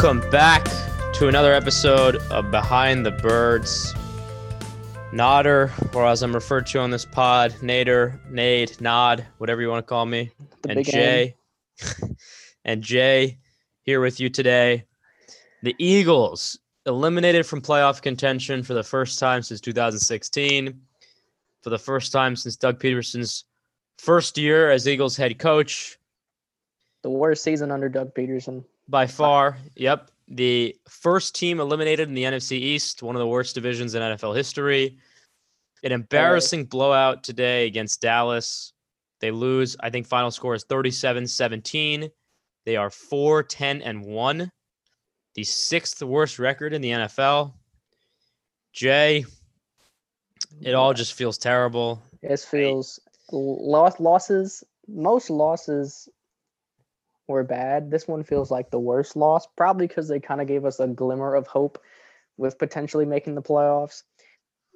Welcome back to another episode of Behind the Birds. Nodder, or as I'm referred to on this pod, Nader, Nade, Nod, whatever you want to call me, The and Jay, and Jay here with you today. The Eagles eliminated from playoff contention for the first time since 2016, for the first time since Doug Pederson's first year as Eagles head coach. The worst season under Doug Pederson. By far, yep. The first team eliminated in the NFC East, one of the worst divisions in NFL history. An embarrassing blowout today against Dallas. They lose. I think final score is 37 17. They are 4 10 and 1, the sixth worst record in the NFL. Jay, it all just feels terrible. This feels loss losses. Most losses were bad. This one feels like the worst loss, probably because they kind of gave us a glimmer of hope with potentially making the playoffs.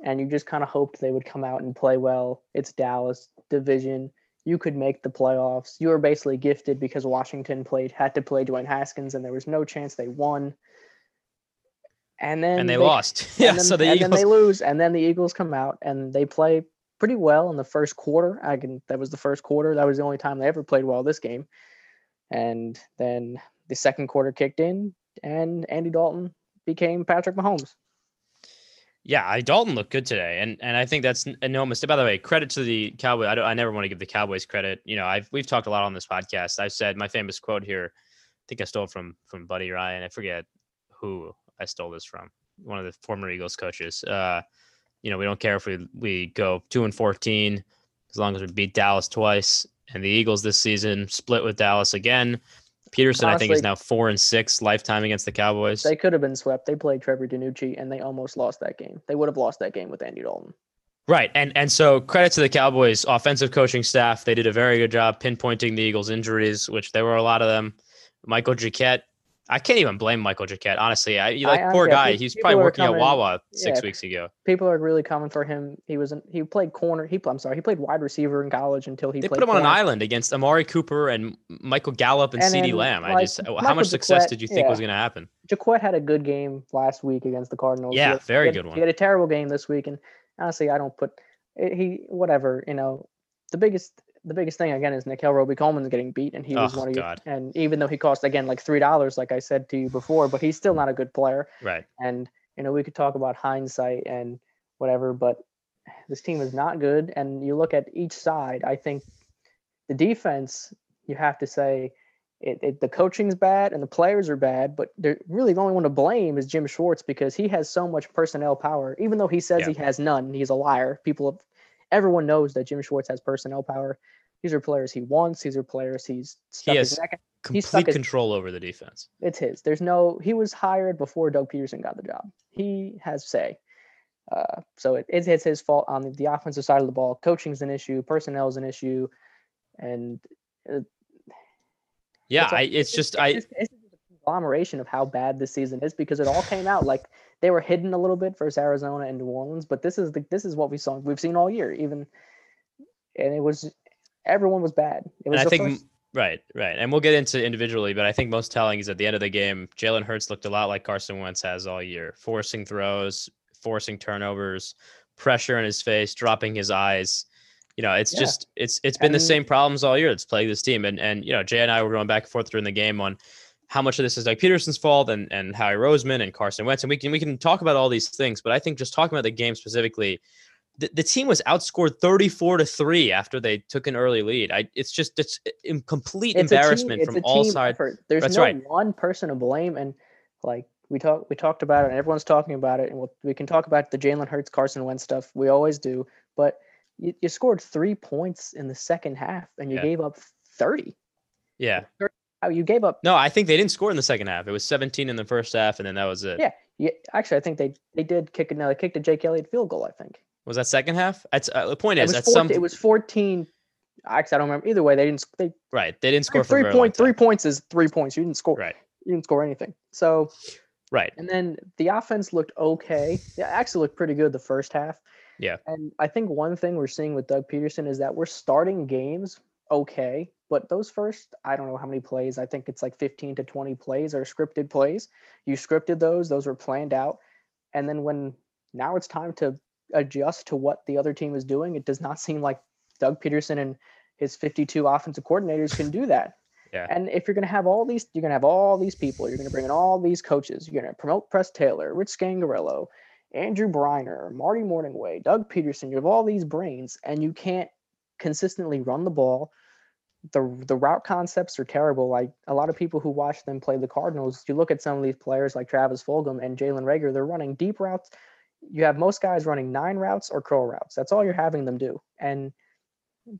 And you just kind of hoped they would come out and play well. It's Dallas division. You could make the playoffs. You were basically gifted because Washington played had to play Dwayne Haskins, and there was no chance they won. And then And they lost. and Yeah, then, so the and Eagles. then they lose, and then the Eagles come out and they play pretty well in the first quarter. I can that was the first quarter. That was the only time they ever played well this game. And then the second quarter kicked in, and Andy Dalton became Patrick Mahomes. Yeah, I Dalton looked good today, and and I think that's mistake. By the way, credit to the Cowboys. I, I never want to give the Cowboys credit. You know, I've we've talked a lot on this podcast. I've said my famous quote here. I think I stole from from Buddy Ryan. I forget who I stole this from. One of the former Eagles coaches. Uh, you know, we don't care if we we go two and fourteen as long as we beat Dallas twice. And the Eagles this season split with Dallas again. Pederson, I think, is now four and six lifetime against the Cowboys. They could have been swept. They played Trevor DiNucci, and they almost lost that game. They would have lost that game with Andy Dalton. Right. And and so credit to the Cowboys offensive coaching staff. They did a very good job pinpointing the Eagles injuries, which there were a lot of them. Michael Jacquet. I can't even blame Michael Jacquet. Honestly, I like I- poor yeah, guy. He's probably working coming- at Wawa six yeah. weeks ago. People are really coming for him. He was in, he played corner. He I'm sorry, he played wide receiver in college until he They played put him on an island against Amari Cooper and Michael Gallup and, And CeeDee Lamb. I like, just how Michael much success Jacquet, did you think was going to happen? Jacquet had a good game last week against the Cardinals. Yeah, had- very had- good one. He had a terrible game this week, and honestly, I don't put eh, he whatever. You know, the biggest the biggest thing again is Nickell Robey-Coleman's getting beat, and he was Oh, one of you. And even though he cost again like three dollars, like I said to you before, but he's still not a good player. Right. And you know, we could talk about hindsight and whatever, but this team is not good. And you look at each side, I think the defense, you have to say, it, it, the coaching's bad and the players are bad, but they're really the only one to blame is Jim Schwartz because he has so much personnel power. Even though he says Yeah. he has none, he's a liar. People, have, everyone knows that Jim Schwartz has personnel power. These are players he wants. These are players he's stuck his has neck. He's Complete his- control over the defense. It's his. There's no. He was hired before Doug Pederson got the job. He has say. Uh, so it, it's, it's his fault on the, the offensive side of the ball. Coaching's an issue. Personnel is an issue, and uh, Yeah, it's I, it's just I it's, it's conglomeration of how bad this season is because it all came out like they were hidden a little bit versus Arizona and New Orleans, but this is the this is what we saw we've seen all year. Even and it was everyone was bad. It was And I think first- right, right, and we'll get into individually, but I think most telling is at the end of the game, Jalen Hurts looked a lot like Carson Wentz has all year, forcing throws, forcing turnovers, pressure in his face, dropping his eyes. You know, it's Yeah. just it's it's been the same problems all year that's plagued this team, and and you know, Jay and I were going back and forth during the game on how much of this is Doug Pederson's fault and and Howie Roseman and Carson Wentz, and we can we can talk about all these things, but I think just talking about the game specifically the, the team was outscored 34 to 3 after they took an early lead. I it's just it's in complete it's team- embarrassment it's from all team sides. There's That's no right. one person to blame, and like we talked we talked about it, and everyone's talking about it, and we'll, we can talk about the Jalen Hurts, Carson Wentz stuff. We always do, but you, you scored three points in the second half, and you Yeah. gave up thirty. Yeah. Oh, you gave up. No, I think they didn't score in the second half. It was 17 in the first half and then that was it. Yeah. Yeah, actually, I think they they did kick it. No, they kicked a Jake Elliott field goal. I think Was that second half? That's uh, the point it is was at 14, some it was fourteen. Actually, I don't remember. Either way, they didn't. They right. They didn't score for three long point three points is three points. You didn't score. Right. You didn't score anything. So Right. And then the offense looked okay. It actually looked pretty good the first half. Yeah. And I think one thing we're seeing with Doug Pederson is that we're starting games okay, but those first, I don't know how many plays, I think it's like 15 to 20 plays are scripted plays. You scripted those, those were planned out. And then when now it's time to adjust to what the other team is doing, it does not seem like Doug Pederson and his 52 offensive coordinators can do that. Yeah. And if you're going to have all these, you're going to have all these people. You're going to bring in all these coaches. You're going to promote Press Taylor, Rich Scangarello, Andrew Breiner, Marty Mornhinweg, Doug Pederson. You have all these brains, and you can't consistently run the ball. The the route concepts are terrible. Like a lot of people who watch them play the Cardinals, you look at some of these players like Travis Fulgham and Jalen Reagor, They're running deep routes. You have most guys running nine routes or curl routes. That's all you're having them do, and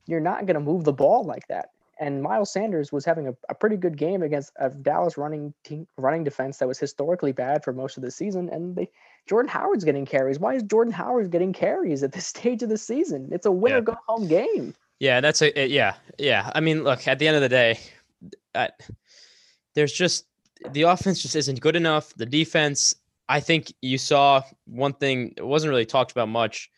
you're not going to move the ball like that. And Miles Sanders was having a, a pretty good game against a Dallas running team, running defense that was historically bad for most of the season. And they, Jordan Howard's getting carries. Why is Jordan Howard getting carries at this stage of the season? It's a winner Yeah. go home game. Yeah, that's a yeah, yeah. I mean, look, at the end of the day, I, there's just the offense just isn't good enough. The defense, I think you saw one thing. It wasn't really talked about much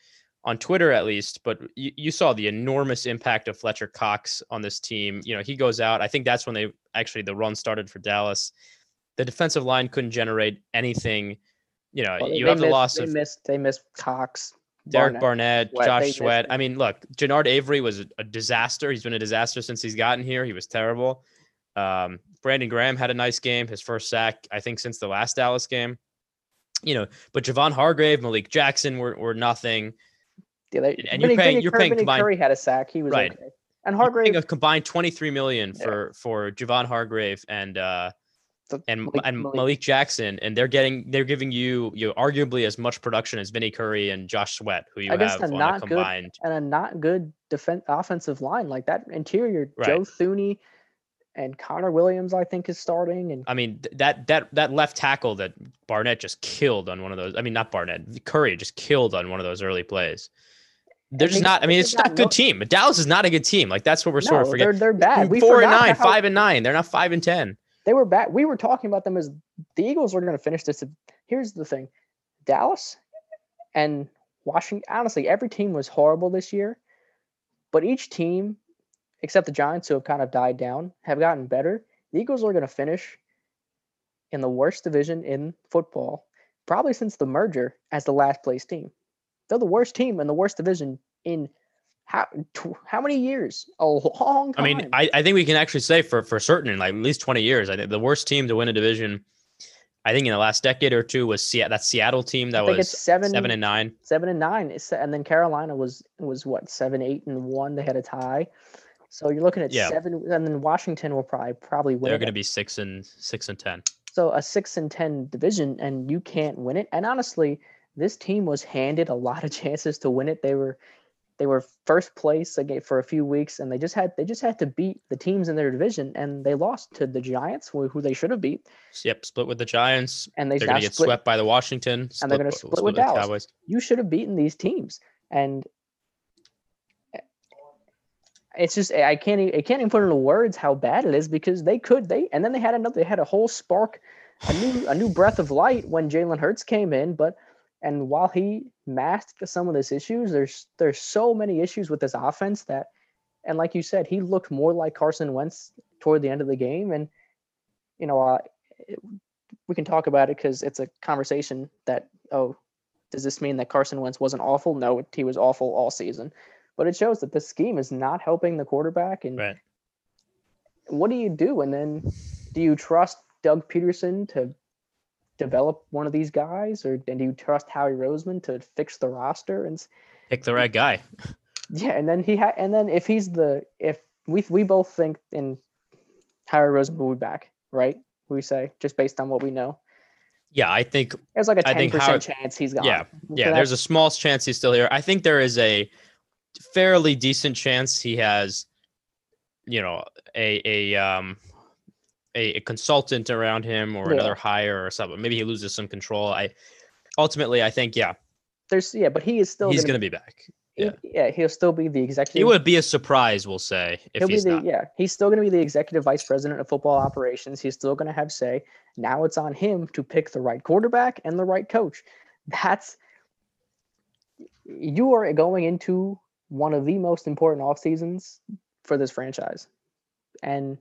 on Twitter, at least, but you, you saw the enormous impact of Fletcher Cox on this team. You know, he goes out. I think that's when they actually the run started for Dallas. The defensive line couldn't generate anything. You know, Well, you have the missed- loss they of missed they missed Cox. Derek Barnett, Barnett, Josh Sweat. I mean, look, Genard Avery was a, disaster. He's been a disaster since he's gotten here. He was terrible. Um, Brandon Graham had a nice game, his first sack, I think, since the last Dallas game. You know, but Javon Hargrave, Malik Jackson were, were nothing. Yeah, they, and you're paying- you're paying combined- Curry had a sack. He was Right. okay. And Hargrave a combined 23 million Yeah. for for Javon Hargrave and uh the- and Malik- and Malik- Malik Jackson, and they're getting they're giving you you know, arguably as much production as Vinny Curry and Josh Sweat, who you have on a not good- combined. and a not good defense offensive line like that interior. Right. Joe Thuney and Connor Williams, I think, is starting. And I mean th- that that that left tackle that Barnett just killed on one of those. I mean not Barnett, Curry just killed on one of those early plays. They're just they- not. I mean, it's not a good team. Dallas is not a good team. Like that's what we're sort of forgetting. they're they're bad. We Four and nine, how- five and nine. They're not five and ten. They were bad. We were talking about them as the Eagles were going to finish this. Here's the thing: Dallas and Washington. Honestly, every team was horrible this year, but each team, except the Giants, who have kind of died down, have gotten better. The Eagles are going to finish in the worst division in football, probably since the merger, as the last place team. They're the worst team in the worst division in how tw- how many years? A long time. I mean, I, I think we can actually say for for certain like at least twenty years, I think the worst team to win a division, I think in the last decade or two was Se- that Seattle team that was seven, seven and nine. seven and nine, and then Carolina was was what seven, eight, and one. They had a tie. So you're looking at Yeah. seven, and then Washington will probably probably win. They're going to be six and six and ten. So a six and ten division, and you can't win it. And honestly, this team was handed a lot of chances to win it. They were they were first place again for a few weeks, and they just had they just had to beat the teams in their division, and they lost to the Giants, who, who they should have beat, Yep, split with the Giants. and they They're going to get split. swept by the Washington. and they're gonna wi- split with the Dallas. Cowboys. you should have beaten these teams and it's just I can't e- I can't even put into words how bad it is because they could they and then they had another they had a whole spark a new a new breath of light when Jalen Hurts came in but and while he masked some of these issues there's there's so many issues with this offense that and like you said he looked more like Carson Wentz toward the end of the game and you know uh, it, we can talk about it because it's a conversation that oh does this mean that Carson Wentz wasn't awful? No, he was awful all season. But it shows that the scheme is not helping the quarterback. And Right. what do you do? And then do you trust Doug Pederson to develop one of these guys, or and do you trust Howie Roseman to fix the roster? And Pick the right guy. yeah, and then he had, and then if he's the if we we both think in Howie Roseman will be back, right? We say just based on what we know. Yeah, I think There's like a ten percent chance he's gone. Yeah, yeah. There's a small chance he's still here. I think there is a fairly decent chance he has, you know, a a um a, a consultant around him or Yeah. another hire or something. Maybe he loses some control. I ultimately I think yeah, there's yeah, but he is still he's gonna going be back. he- Yeah. yeah, he'll still be the executive. It would be a surprise, we'll say, if he'll be he's the not. yeah. He's still going to be the executive vice president of football operations. He's still going to have say. Now it's on him to pick the right quarterback and the right coach. That's you are going into one of the most important off seasons for this franchise. and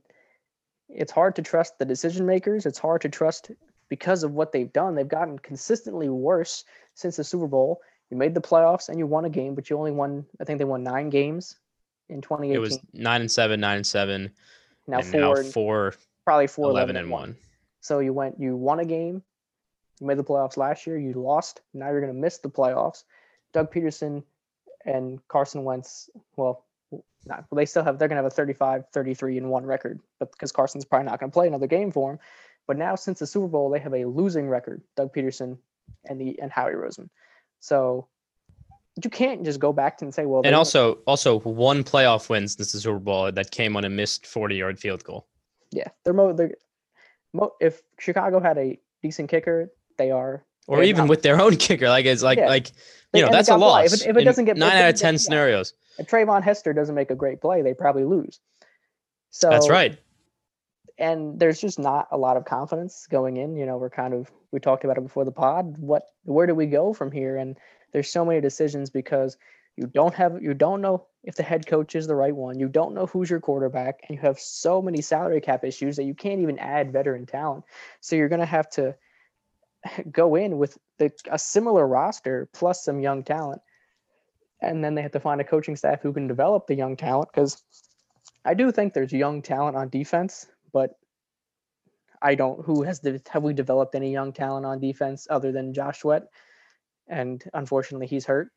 it's hard to trust the decision makers. It's hard to trust because of what they've done. They've gotten consistently worse since the Super Bowl. You made the playoffs and you won a game, but you only won. I think they won nine games in 2018. It was nine and seven, nine and seven. now and four, now four, probably four, 11 and one. So you went, you won a game. You made the playoffs last year. You lost. Now you're going to miss the playoffs. Doug Pederson and Carson Wentz, well, not, well, they still have, they're going to have a 35, 33 and one record, but because Carson's probably not going to play another game for him. But now since the Super Bowl, they have a losing record, Doug Pederson and the, and Howie Roseman. So you can't just go back and say, well, And also, also one playoff win since the Super Bowl that came on a missed forty-yard field goal. yeah, they're mo, they're, mo, if Chicago had a decent kicker, they are Or even not- with their own kicker, like it's like Yeah. like you know that's a loss. If it- if it doesn't get- nine out of ten scenarios, if Treyvon Hester doesn't make a great play, they probably lose. So that's right. And there's just not a lot of confidence going in. You know, we're kind of we talked about it before the pod. What where do we go from here? And there's so many decisions because you don't have you don't know if the head coach is the right one. You don't know who's your quarterback, and you have so many salary cap issues that you can't even add veteran talent. So you're gonna have to go in with the, a similar roster plus some young talent and then they have to find a coaching staff who can develop the young talent because I do think there's young talent on defense, but I don't. Who has the have we developed any young talent on defense other than Josh Sweat? And unfortunately, he's hurt.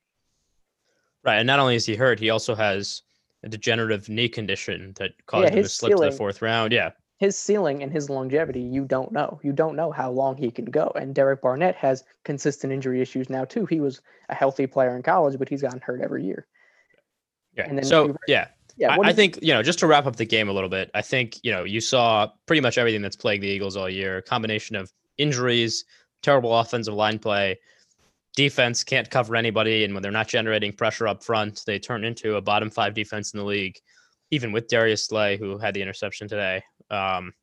Right, and not only is he hurt, he also has a degenerative knee condition that caused him to slip to the fourth round. Yeah, His ceiling and his longevity, you don't know. You don't know how long he can go. And Derek Barnett has consistent injury issues now too. He was a healthy player in college, but he's gotten hurt every year. yeah. And then so yeah, Yeah, I, I think you know just to wrap up the game a little bit. I think you know you saw pretty much everything that's plagued the Eagles all year. A combination of injuries, terrible offensive line play, defense can't cover anybody, and when they're not generating pressure up front, they turn into a bottom five defense in the league. Even with Darius Slay, who had the interception today, um,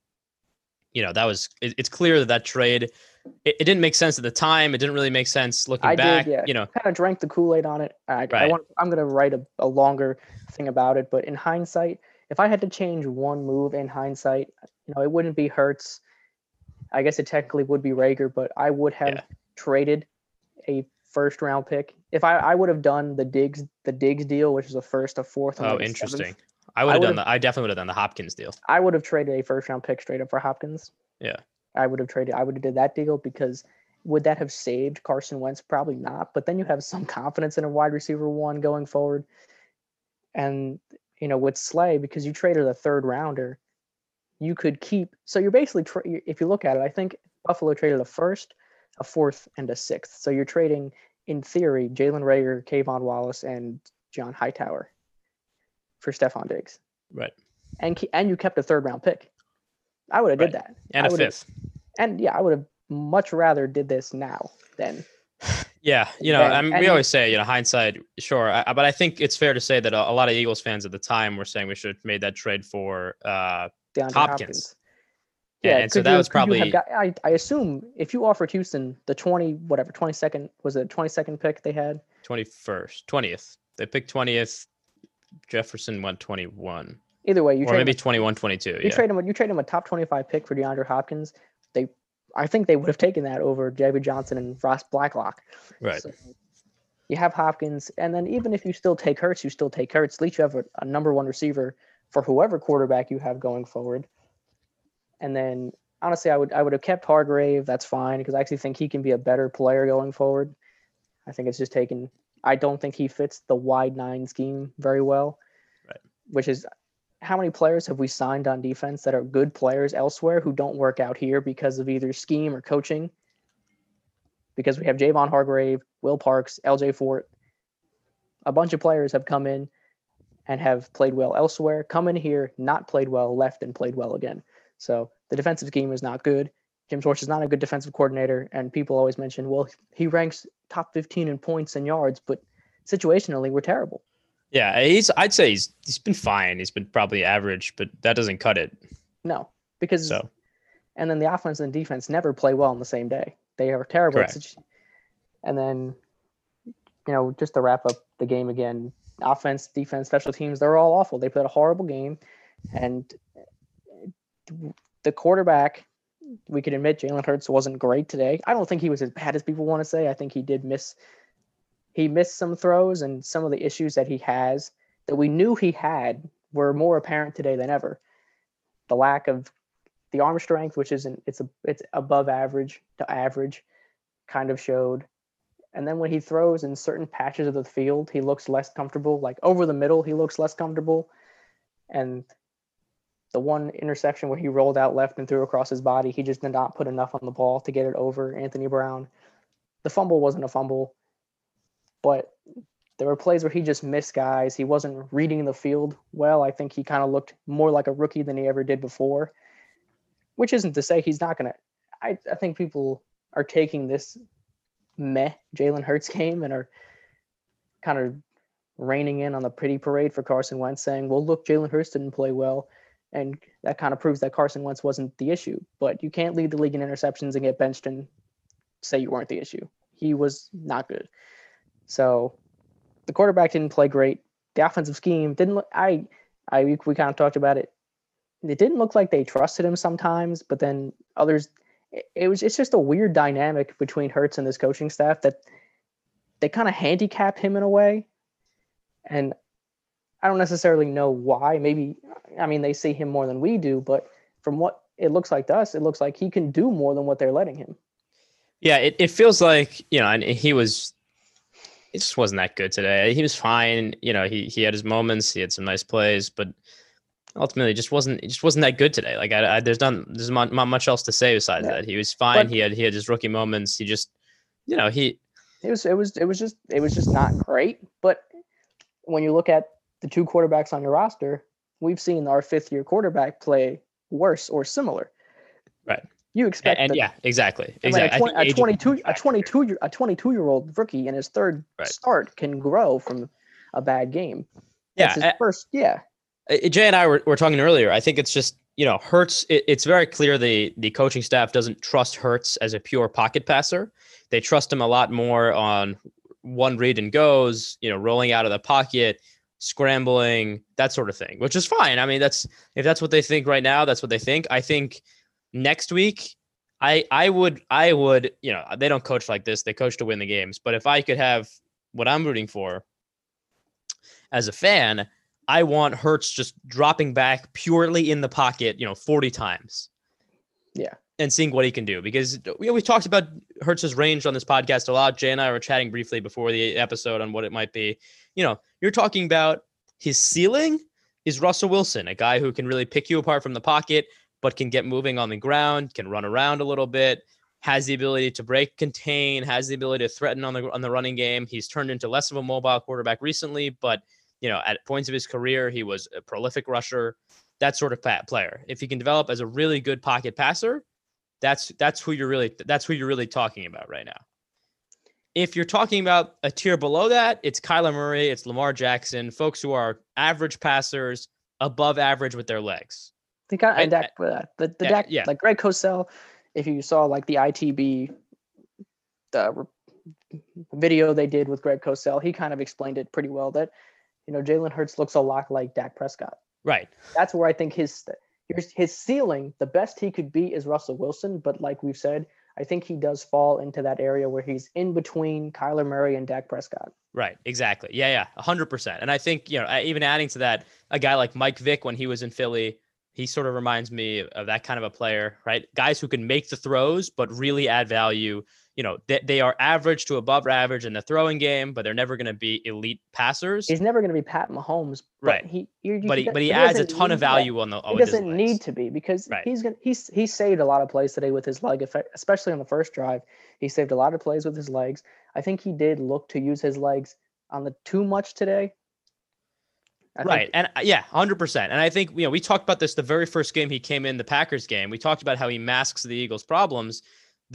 you know that was. It, it's clear that that trade. It, it didn't make sense at the time. It didn't really make sense looking I back. did, yeah. You know, kind of drank the Kool Aid on it. i i want i'm gonna write a, a longer thing about it. But in hindsight, if I had to change one move in hindsight, you know, it wouldn't be Hurts. I guess it technically would be Reagor, but I would have Yeah. traded a first round pick. If I, I would have done the Diggs the Diggs deal, which is a first, a fourth. and oh, like a seventh, interesting. I would have done the. I definitely would have done the Hopkins deal. I would have traded a first round pick straight up for Hopkins. Yeah. I would have traded. I would have did that deal because would that have saved Carson Wentz? Probably not. But then you have some confidence in a wide receiver one going forward, and you know with Slay because you traded a third rounder, you could keep. So you're basically tra- if you look at it, I think Buffalo traded a first, a fourth, and a sixth. So you're trading in theory Jalen Reagor, K'Von Wallace, and John Hightower for Stefon Diggs Right. and and you kept a third round pick. I would have Right. did that. And I a fifth. And yeah, I would have much rather did this now than Yeah, you know, I mean, we always say, you know, hindsight, sure, I, but I think it's fair to say that a, a lot of Eagles fans at the time were saying we should have made that trade for. uh DeAndre Hopkins. Hopkins. Yeah, and so that you- was could you have probably- got- I, I assume if you offered Houston the twenty whatever twenty second was it twenty second pick they had 21st, 20th. They picked 20th. Jefferson went 21, either way you or trade maybe him, 21, 22. you Yeah, trade him a- you trade him a top twenty five pick for DeAndre Hopkins they I think they would have taken that over Jaby Johnson and Ross Blacklock. right. So you have Hopkins, and then even if you still take Hurts, you still take Hurts. At least you have a, a number one receiver for whoever quarterback you have going forward. And then honestly, I would I would have kept Hargrave. That's fine because I actually think he can be a better player going forward. I think it's just taken. I don't think he fits the wide nine scheme very well. Right. Which is how many players have we signed on defense that are good players elsewhere who don't work out here because of either scheme or coaching? Because we have Javon Hargrave, Will Parks, LJ Fort. A bunch of players have come in and have played well elsewhere, come in here, not played well, left and played well again. So the defensive scheme is not good. Jim Schwartz is not a good defensive coordinator, and people always mention, well, he ranks top 15 in points and yards, but situationally, we're terrible. Yeah, he's. I'd say he's he's been fine. He's been probably average, but that doesn't cut it. No, because So and then the offense and defense never play well on the same day. They are terrible. Correct. And then, you know, just to wrap up the game again, offense, defense, special teams, they're all awful. They played a horrible game, and the quarterback, we could admit Jalen Hurts wasn't great today. I don't think he was as bad as people want to say. I think he did miss he missed some throws and some of the issues that he has that we knew he had were more apparent today than ever. The lack of the arm strength, which isn't it's a it's above average to average, kind of showed. And then when he throws in certain patches of the field, he looks less comfortable. Like over the middle, he looks less comfortable. And the one interception where he rolled out left and threw across his body, he just did not put enough on the ball to get it over Anthony Brown. The fumble wasn't a fumble, but there were plays where he just missed guys. He wasn't reading the field well. I think he kind of looked more like a rookie than he ever did before, which isn't to say he's not going to. I, I think people are taking this meh Jalen Hurts game and are kind of reining in on the pretty parade for Carson Wentz, saying, well, look, Jalen Hurts didn't play well. And that kind of proves that Carson Wentz wasn't the issue. But you can't lead the league in interceptions and get benched and say you weren't the issue. He was not good. So the quarterback didn't play great. The offensive scheme didn't look. I, I we, we kind of talked about it. It didn't look like they trusted him sometimes, but then others. It, it was. It's just a weird dynamic between Hurts and this coaching staff that they kind of handicapped him in a way, and I don't necessarily know why. Maybe I mean they see him more than we do, but from what it looks like to us, it looks like he can do more than what they're letting him. Yeah, it, it feels like, you know, and he was it just wasn't that good today. He was fine. You know, he he had his moments. He had some nice plays, but ultimately, just wasn't it just wasn't that good today. Like I, I there's not there's not, not much else to say besides yeah. that. He was fine. But, he had he had his rookie moments. He just, you know, he. It was it was it was just it was just not great. But when you look at the two quarterbacks on your roster, we've seen our fifth year quarterback play worse or similar. Right. You expect and, and yeah, exactly, exactly. Mean, a, 20, a 22, a 22, a 22 year old rookie in his third right. start can grow from a bad game. That's yeah, first, yeah. Jay and I were, were talking earlier. I think it's just you know Hurts. It, it's very clear the the coaching staff doesn't trust Hurts as a pure pocket passer. They trust him a lot more on one read and goes. You know, rolling out of the pocket, scrambling, that sort of thing, which is fine. I mean, that's if that's what they think right now, that's what they think. I think next week, I I would I would you know they don't coach like this. They coach to win the games. But if I could have what I'm rooting for as a fan, I want Hurts just dropping back purely in the pocket, you know, 40 times. Yeah. And seeing what he can do because we we talked about Hurts's range on this podcast a lot. Jay and I were chatting briefly before the episode on what it might be. You know, you're talking about his ceiling is Russell Wilson, a guy who can really pick you apart from the pocket, but can get moving on the ground, can run around a little bit, has the ability to break, contain, has the ability to threaten on the on the running game. He's turned into less of a mobile quarterback recently, but you know, at points of his career, he was a prolific rusher, that sort of player. If he can develop as a really good pocket passer, that's that's who you're really that's who you're really talking about right now. If you're talking about a tier below that, it's Kyler Murray, it's Lamar Jackson, folks who are average passers, above average with their legs. They got and Dak, uh, the the yeah, Dak, yeah. like Greg Cosell. If you saw like the ITB, the video they did with Greg Cosell, he kind of explained it pretty well. That you know Jalen Hurts looks a lot like Dak Prescott. Right. That's where I think his his his ceiling, the best he could be, is Russell Wilson. But like we've said, I think he does fall into that area where he's in between Kyler Murray and Dak Prescott. Right, exactly. Yeah, yeah, 100%. And I think, you know, even adding to that, a guy like Mike Vick when he was in Philly, he sort of reminds me of that kind of a player, right? Guys who can make the throws, but really add value. You know, they, they are average to above average in the throwing game, but they're never going to be elite passers. He's never going to be Pat Mahomes, right? He, he but he, but he adds a ton of value on the. He doesn't need to be because right. he's gonna he's he saved a lot of plays today with his leg, especially on the first drive. He saved a lot of plays with his legs. I think he did look to use his legs on the too much today, I right. Think- and uh, yeah, 100%. And I think, you know, we talked about this the very first game he came in, the Packers game. We talked about how he masks the Eagles' problems.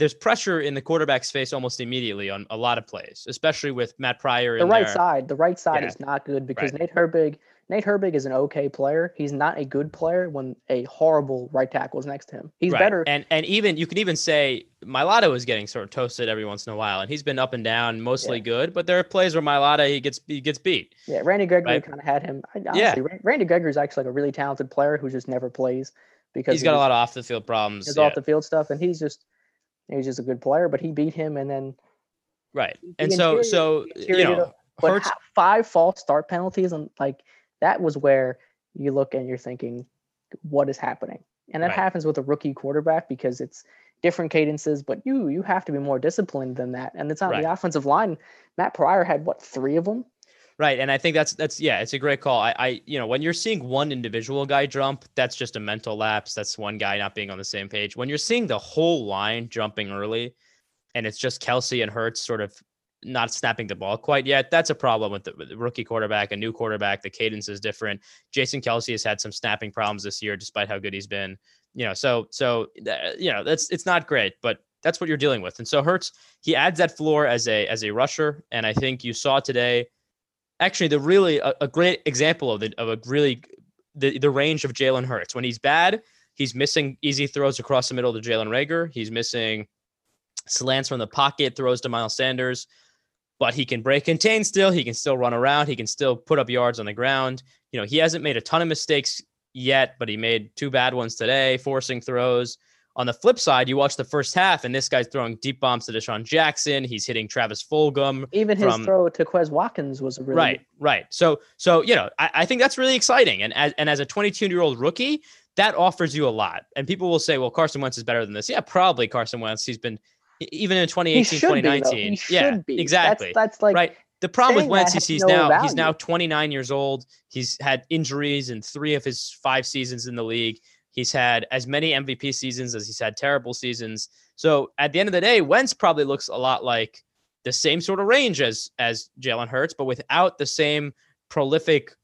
There's pressure in the quarterback's face almost immediately on a lot of plays, especially with Matt Pryor. The right there. side, the right side yeah. is not good because right. Nate Herbig Nate Herbig is an okay player. He's not a good player when a horrible right tackle is next to him. He's right. better. And and even you can even say Mailata is getting sort of toasted every once in a while, and he's been up and down, mostly yeah. good. But there are plays where Mailata he gets he gets beat. Yeah, Randy Gregory right? kind of had him. Honestly, yeah. Randy Gregory is actually like a really talented player who just never plays. because he's got a lot of off the field problems. his yeah. off the field stuff, and he's just he's just a good player. But he beat him, and then right. And so so you know but Hurts five false start penalties, and like that was where you look and you're thinking, what is happening? And that Right. happens with a rookie quarterback because it's different cadences, but you you have to be more disciplined than that. And it's on Right. the offensive line. Matt Pryor had what three of them? Right, and I think that's that's yeah, it's a great call. I, I you know when you're seeing one individual guy jump, that's just a mental lapse. That's one guy not being on the same page. When you're seeing the whole line jumping early, and it's just Kelce and Hurts sort of not snapping the ball quite yet, that's a problem with the, with the rookie quarterback, a new quarterback. The cadence is different. Jason Kelce has had some snapping problems this year, despite how good he's been. You know, so so uh, you know that's it's not great, but that's what you're dealing with. And so Hurts he adds that floor as a as a rusher, and I think you saw today actually the really a, a great example of the of a really the, the range of Jalen Hurts. When he's bad, he's missing easy throws across the middle to Jalen Reagor. He's missing slants from the pocket, throws to Miles Sanders, but he can break contain still. He can still run around. He can still put up yards on the ground. You know, he hasn't made a ton of mistakes yet, but he made two bad ones today, forcing throws. On the flip side, you watch the first half, and this guy's throwing deep bombs to DeSean Jackson. He's hitting Travis Fulgham. Even his From- throw to Quez Watkins was a really Right, right. So, so you know, I, I think that's really exciting. And as and as a 22 year old rookie, that offers you a lot. And people will say, "Well, Carson Wentz is better than this." Yeah, probably Carson Wentz. He's been even in he 2018, should be. 2019. He yeah, be. exactly. That's, that's like right. The problem with Wentz is he's no now he's now 29 years old. He's had injuries in three of his five seasons in the league. He's had as many MVP seasons as he's had terrible seasons. So at the end of the day, Wentz probably looks a lot like the same sort of range as as Jalen Hurts, but without the same prolific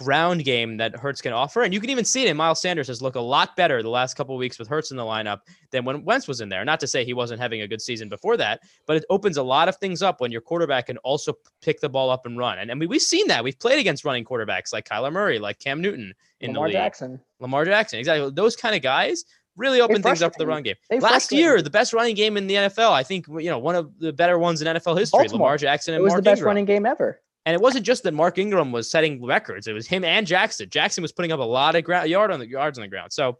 ground game that Hurts can offer. And you can even see it in Miles Sanders has looked a lot better the last couple of weeks with Hurts in the lineup than when Wentz was in there. Not to say he wasn't having a good season before that, but it opens a lot of things up when your quarterback can also pick the ball up and run. And I mean, we've seen that. We've played against running quarterbacks like Kyler Murray, like Cam Newton in Lamar the league. Jackson. Lamar Jackson, exactly. Those kind of guys really open things up for the run game. They Last year, the best running game in the NFL, I think, you know, one of the better ones in NFL history, Baltimore. Lamar Jackson It was Mark the best Ingram. running game ever. And it wasn't just that Mark Ingram was setting records; it was him and Jackson. Jackson was putting up a lot of ground yard on the yards on the ground. So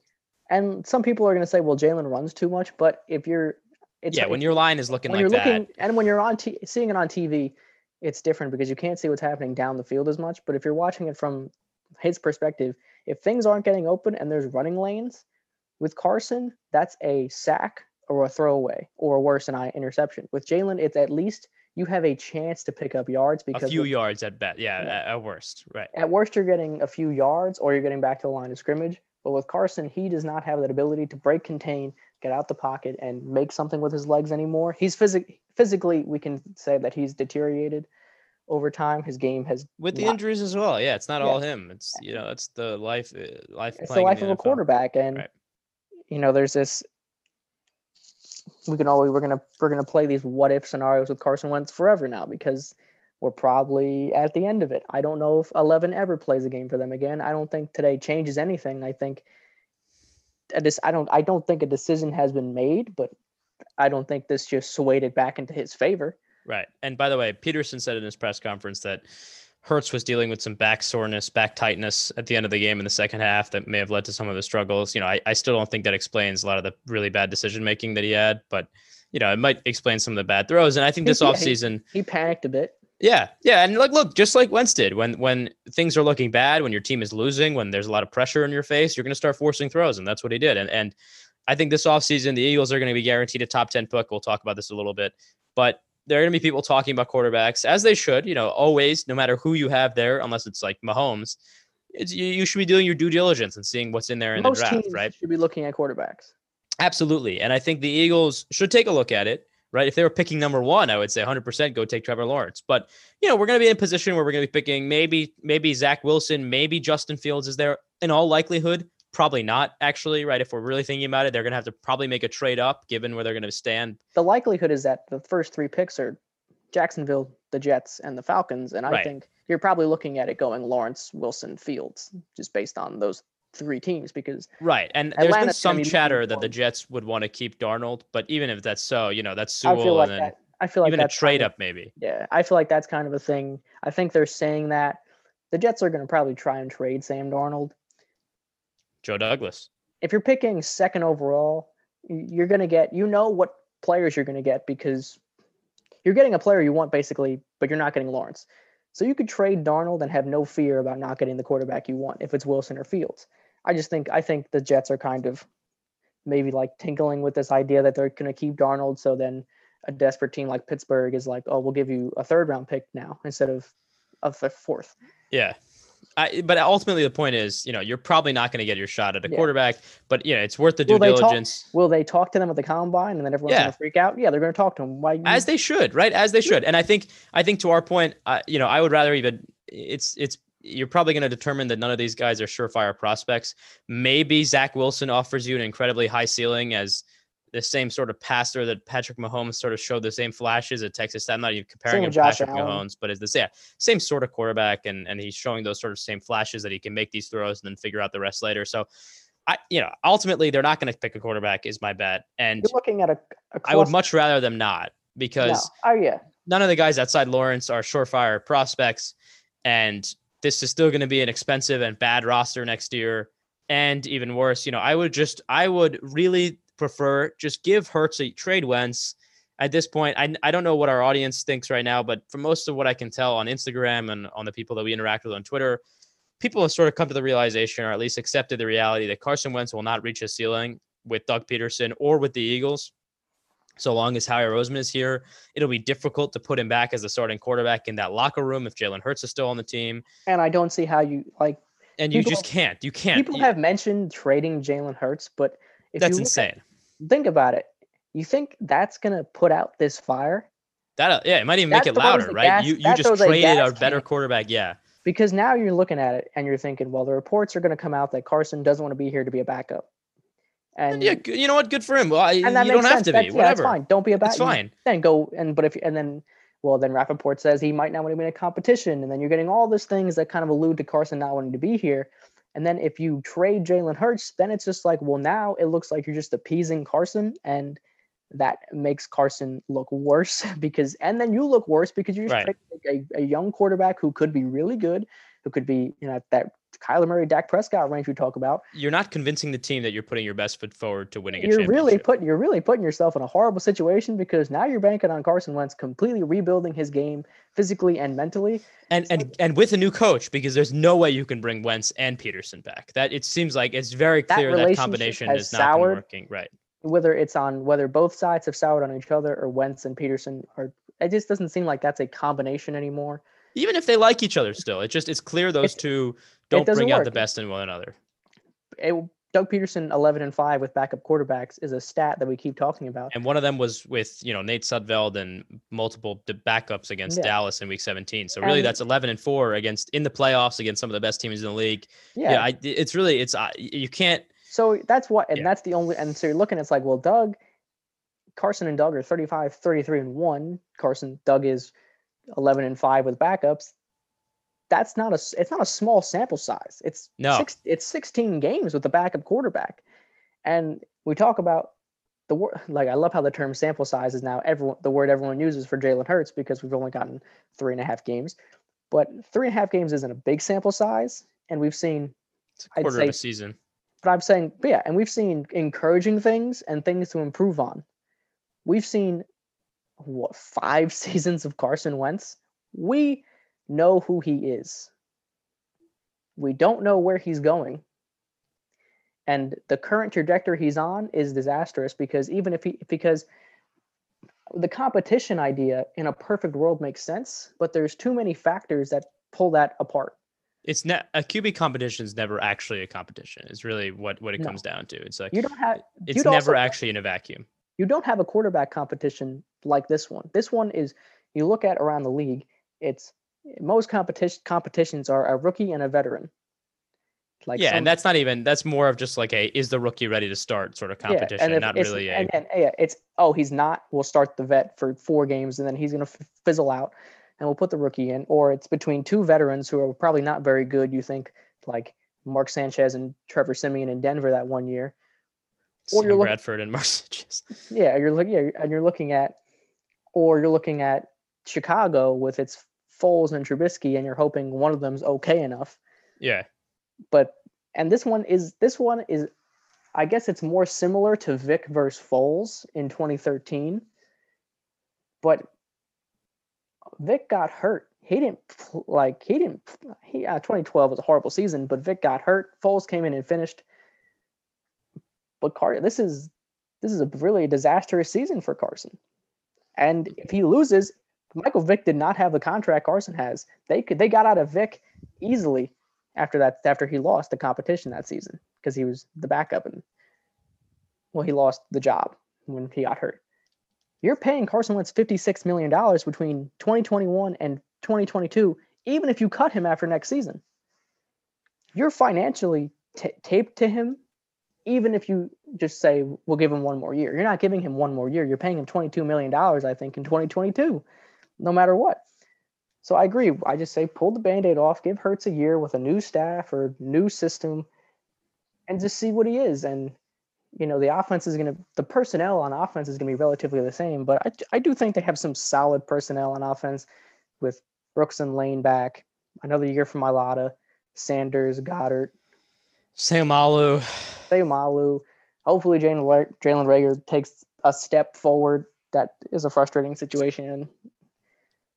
And some people are going to say, "Well, Jalen runs too much," but if you're, it's yeah, when your line is looking when like you're that, looking and when you're on t- seeing it on TV, it's different because you can't see what's happening down the field as much. But if you're watching it from his perspective, if things aren't getting open and there's running lanes with Carson, that's a sack or a throwaway or worse, an interception. With Jalen, it's at least you have a chance to pick up yards because a few with- yards at best. Yeah, Yeah. At, at worst, right? at worst you're getting a few yards or you're getting back to the line of scrimmage. But with Carson, he does not have that ability to break contain, get out the pocket, and make something with his legs anymore. He's physic physically, we can say that he's deteriorated over time. His game has With the not- injuries as well. Yeah, it's not Yeah. all him. It's you know, it's the life, uh, life. it's the life of a quarterback, and Right. you know, there's this. We can always we're gonna we're gonna play these what if scenarios with Carson Wentz forever now because we're probably at the end of it. I don't know if Eleven ever plays a game for them again. I don't think today changes anything. I think dec- I don't I don't think a decision has been made, but I don't think this just swayed it back into his favor. Right. And by the way, Pederson said in his press conference that Hurts was dealing with some back soreness, back tightness at the end of the game in the second half that may have led to some of his struggles. You know, I, I still don't think that explains a lot of the really bad decision making that he had, but you know, it might explain some of the bad throws. And I think this Yeah, he- offseason, He panicked a bit. yeah, yeah, and like, look, just like Wentz did, when when things are looking bad, when your team is losing, when there's a lot of pressure in your face, you're going to start forcing throws, and that's what he did. And and I think this offseason, the Eagles are going to be guaranteed a top ten pick. We'll talk about this a little bit, but there are going to be people talking about quarterbacks as they should. You know, always, no matter who you have there, unless it's like Mahomes, it's, you, you should be doing your due diligence and seeing what's in there in Most the draft, teams right? should be looking at quarterbacks. Absolutely. And I think the Eagles should take a look at it, right? If they were picking number one, I would say 100% go take Trevor Lawrence. But, you know, we're going to be in a position where we're going to be picking maybe, maybe Zach Wilson, maybe Justin Fields is there in all likelihood. Probably not, actually, right? If we're really thinking about it, they're going to have to probably make a trade up given where they're going to stand. the likelihood is that the first three picks are Jacksonville, the Jets, and the Falcons. And I Right. think you're probably looking at it going Lawrence, Wilson, Fields, just based on those three teams because Right. And there's been some chatter that the Jets would want to keep Darnold. But even if that's so, you know, that's I feel Sewell like and then that. I feel like even a that's kind trade of- up, maybe. Yeah, I feel like that's kind of a thing. I think they're saying that the Jets are going to probably try and trade Sam Darnold. Joe Douglas. if you're picking second overall, you're gonna get you know what players you're gonna get because you're getting a player you want basically, but you're not getting Lawrence. So you could trade Darnold and have no fear about not getting the quarterback you want if it's Wilson or Fields. I just think I think the Jets are kind of maybe like tinkling with this idea that they're going to keep Darnold. So then a desperate team like Pittsburgh is like, oh, we'll give you a third round pick now instead of of the fourth. Yeah. I, but ultimately, the point is, you know, you're probably not going to get your shot at a Yeah. quarterback, but yeah, it's worth the due Will they talk- diligence. Will they talk to them at the combine and then everyone's Yeah. going to freak out? Yeah, they're going to talk to them. Why? you- as they should, right? As they should. And I think, I think to our point, uh, you know, I would rather even. It's it's you're probably going to determine that none of these guys are surefire prospects. Maybe Zach Wilson offers you an incredibly high ceiling as the same sort of passer that Patrick Mahomes sort of showed the same flashes at Texas. I'm not even comparing Same him to Patrick Allen. Mahomes, but it's the same, same sort of quarterback, and and he's showing those sort of same flashes that he can make these throws and then figure out the rest later. So. I, you know, ultimately they're not going to pick a quarterback is my bet, and you're looking at a. a I would much rather them not No. because Oh yeah, none of the guys outside Lawrence are surefire prospects, and this is still going to be an expensive and bad roster next year. And even worse, you know, I would just, I would really prefer just give Hurts a trade Wentz. At this point, I, I don't know what our audience thinks right now, but from most of what I can tell on Instagram and on the people that we interact with on Twitter, people have sort of come to the realization, or at least accepted the reality, that Carson Wentz will not reach his ceiling with Doug Pederson or with the Eagles. So long as Howie Roseman is here, it'll be difficult to put him back as the starting quarterback in that locker room if Jalen Hurts is still on the team. and I don't see how you like. And you just can't. You can't. People You- have mentioned trading Jalen Hurts, but if that's you look at- insane. Think about it, you think that's going to put out this fire? That yeah, it might even make it louder, right? gas- you you just throws a our better can. quarterback. Yeah. Because now you're looking at it and you're thinking, well, the reports are going to come out that Carson doesn't want to be here to be a backup. And yeah, you know what? Good for him. Well, I, you and that don't makes have sense. to That's, be. yeah, Whatever. that's fine. Don't be a backup. It's fine. Then go and but if and then well then Rappaport says he might not want to be in a competition, and then you're getting all these things that kind of allude to Carson not wanting to be here. And then if you trade Jalen Hurts, then it's just like, well, now it looks like you're just appeasing Carson, and that makes Carson look worse because, and then you look worse because you're just Right. a, a young quarterback who could be really good, who could be, you know, that Kyler Murray, Dak Prescott range we talk about. You're not convincing the team that you're putting your best foot forward to winning You're really putting you're really putting yourself in a horrible situation because now you're banking on Carson Wentz completely rebuilding his game physically and mentally. and and and with a new coach because there's no way you can bring Wentz and Pederson back. That it seems like it's very clear that relationship combination has not working. Right. Whether it's on whether both sides have soured on each other or Wentz and Pederson are it just doesn't seem like that's a combination anymore. Even if they like each other still, it just it's clear those two don't bring out the best in one another. It, Doug Pederson 11 and 5 with backup quarterbacks is a stat that we keep talking about. And one of them was with, you know, Nate Sudfeld and multiple backups against Yeah. Dallas in week 17. So really And- that's 11 and 4 against in the playoffs against some of the best teams in the league. Yeah, Yeah. I, it's really it's uh, you can't so that's what and Yeah. that's the only and so you're looking it's like well Doug Carson and Doug are 35 33 and 1. Carson Doug is 11 and 5 with backups. That's not a it's not a small sample size. It's No. six, it's 16 games with the backup quarterback. And we talk about the word like I love how the term sample size is now everyone the word everyone uses for Jalen Hurts because we've only gotten three and a half games. But three and a half games isn't a big sample size, and we've seen it's a quarter of a season. but I'm saying, but yeah, and we've seen encouraging things and things to improve on. We've seen what five seasons of Carson Wentz. We know who he is. We don't know where he's going. And the current trajectory he's on is disastrous because even if he because the competition idea in a perfect world makes sense, but there's too many factors that pull that apart. It's not a QB competition is never actually a competition. It's really what what it No. comes down to. It's like You don't have it's never actually in a vacuum. you don't have a quarterback competition like this one. This one is you look at around the league, it's most competition competitions are a rookie and a veteran. Like yeah, some- and that's not even that's more of just like a is the rookie ready to start sort of yeah, competition, and if not it's- really a and, and yeah, it's oh he's not. We'll start the vet for four games and then he's gonna f- fizzle out, and we'll put the rookie in. Or it's between two veterans who are probably not very good. You think like Mark Sanchez and Trevor Siemian in Denver that one year. or you're looking- Bradford and Marcellus. Yeah, you're looking. Yeah, and you're looking at, or you're looking at Chicago with its Foles and Trubisky, and you're hoping one of them's okay enough. Yeah, But and this one is this one is I guess it's more similar to Vick versus Foles in 2013. But Vick got hurt. He didn't like he didn't he uh, 2012 was a horrible season, but Vick got hurt. Foles came in and finished. But Car this is this is a really disastrous season for Carson. And if he loses, Michael Vick did not have the contract Carson has. They could they got out of Vick easily after that after he lost the competition that season because he was the backup and well he lost the job when he got hurt. You're paying Carson Wentz $56 million between 2021 and 2022, even if you cut him after next season. You're financially t- taped to him, even if you just say, we'll give him one more year. You're not giving him one more year. You're paying him $22 million, I think, in 2022, no matter what. So I agree. I just say pull the band aid off, give Hurts a year with a new staff or new system, and just see what he is. And you know, the offense is going to, the personnel on offense is going to be relatively the same, but I, I do think they have some solid personnel on offense with Brooks and Lane back. Another year from Mailata, Sanders, Goedert, Seumalo. Seumalo. Hopefully, Jalen Jalen Reagor takes a step forward. That is a frustrating situation.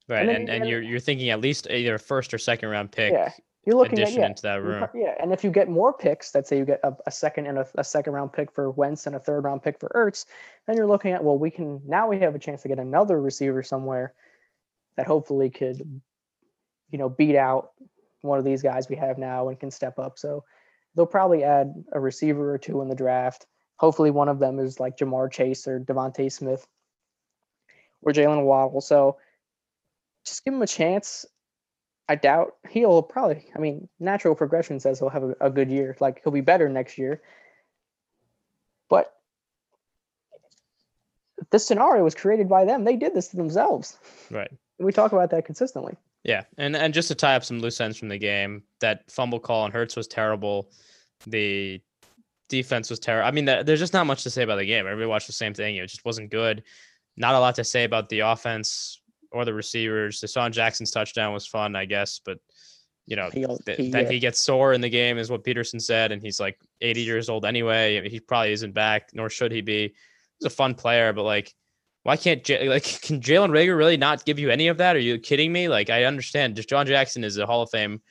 Right, and, and, and you're you're thinking at least either a first or second round pick. Yeah, you're looking at yeah, into that room. Yeah, and if you get more picks, let's say you get a, a second and a, a, second round pick for Wentz and a third round pick for Ertz, then you're looking at well, we can now we have a chance to get another receiver somewhere that hopefully could, you know, beat out one of these guys we have now and can step up. So they'll probably add a receiver or two in the draft. Hopefully, one of them is like Ja'Marr Chase or DeVonta Smith or Jaylen Waddle. So just give him a chance I doubt he'll probably. I mean, natural progression says he'll have a, a good year. Like he'll be better next year. But this scenario was created by them. They did this to themselves. Right. We talk about that consistently. Yeah, and and just to tie up some loose ends from the game, that fumble call on Hurts was terrible. The defense was terrible. I mean, there's just not much to say about the game. Everybody watched the same thing. It just wasn't good. Not a lot to say about the offense or the receivers. DeSean Jackson's touchdown was fun, I guess, but you know, he, th- he, that he uh, gets sore in the game is what Pederson said, and he's like 80 years old anyway. He probably isn't back, nor should he be. He's a fun player, but like, why can't J- like can Jalen Reagor really not give you any of that? Are you kidding me? Like, I understand DeSean Jackson is a Hall of Fame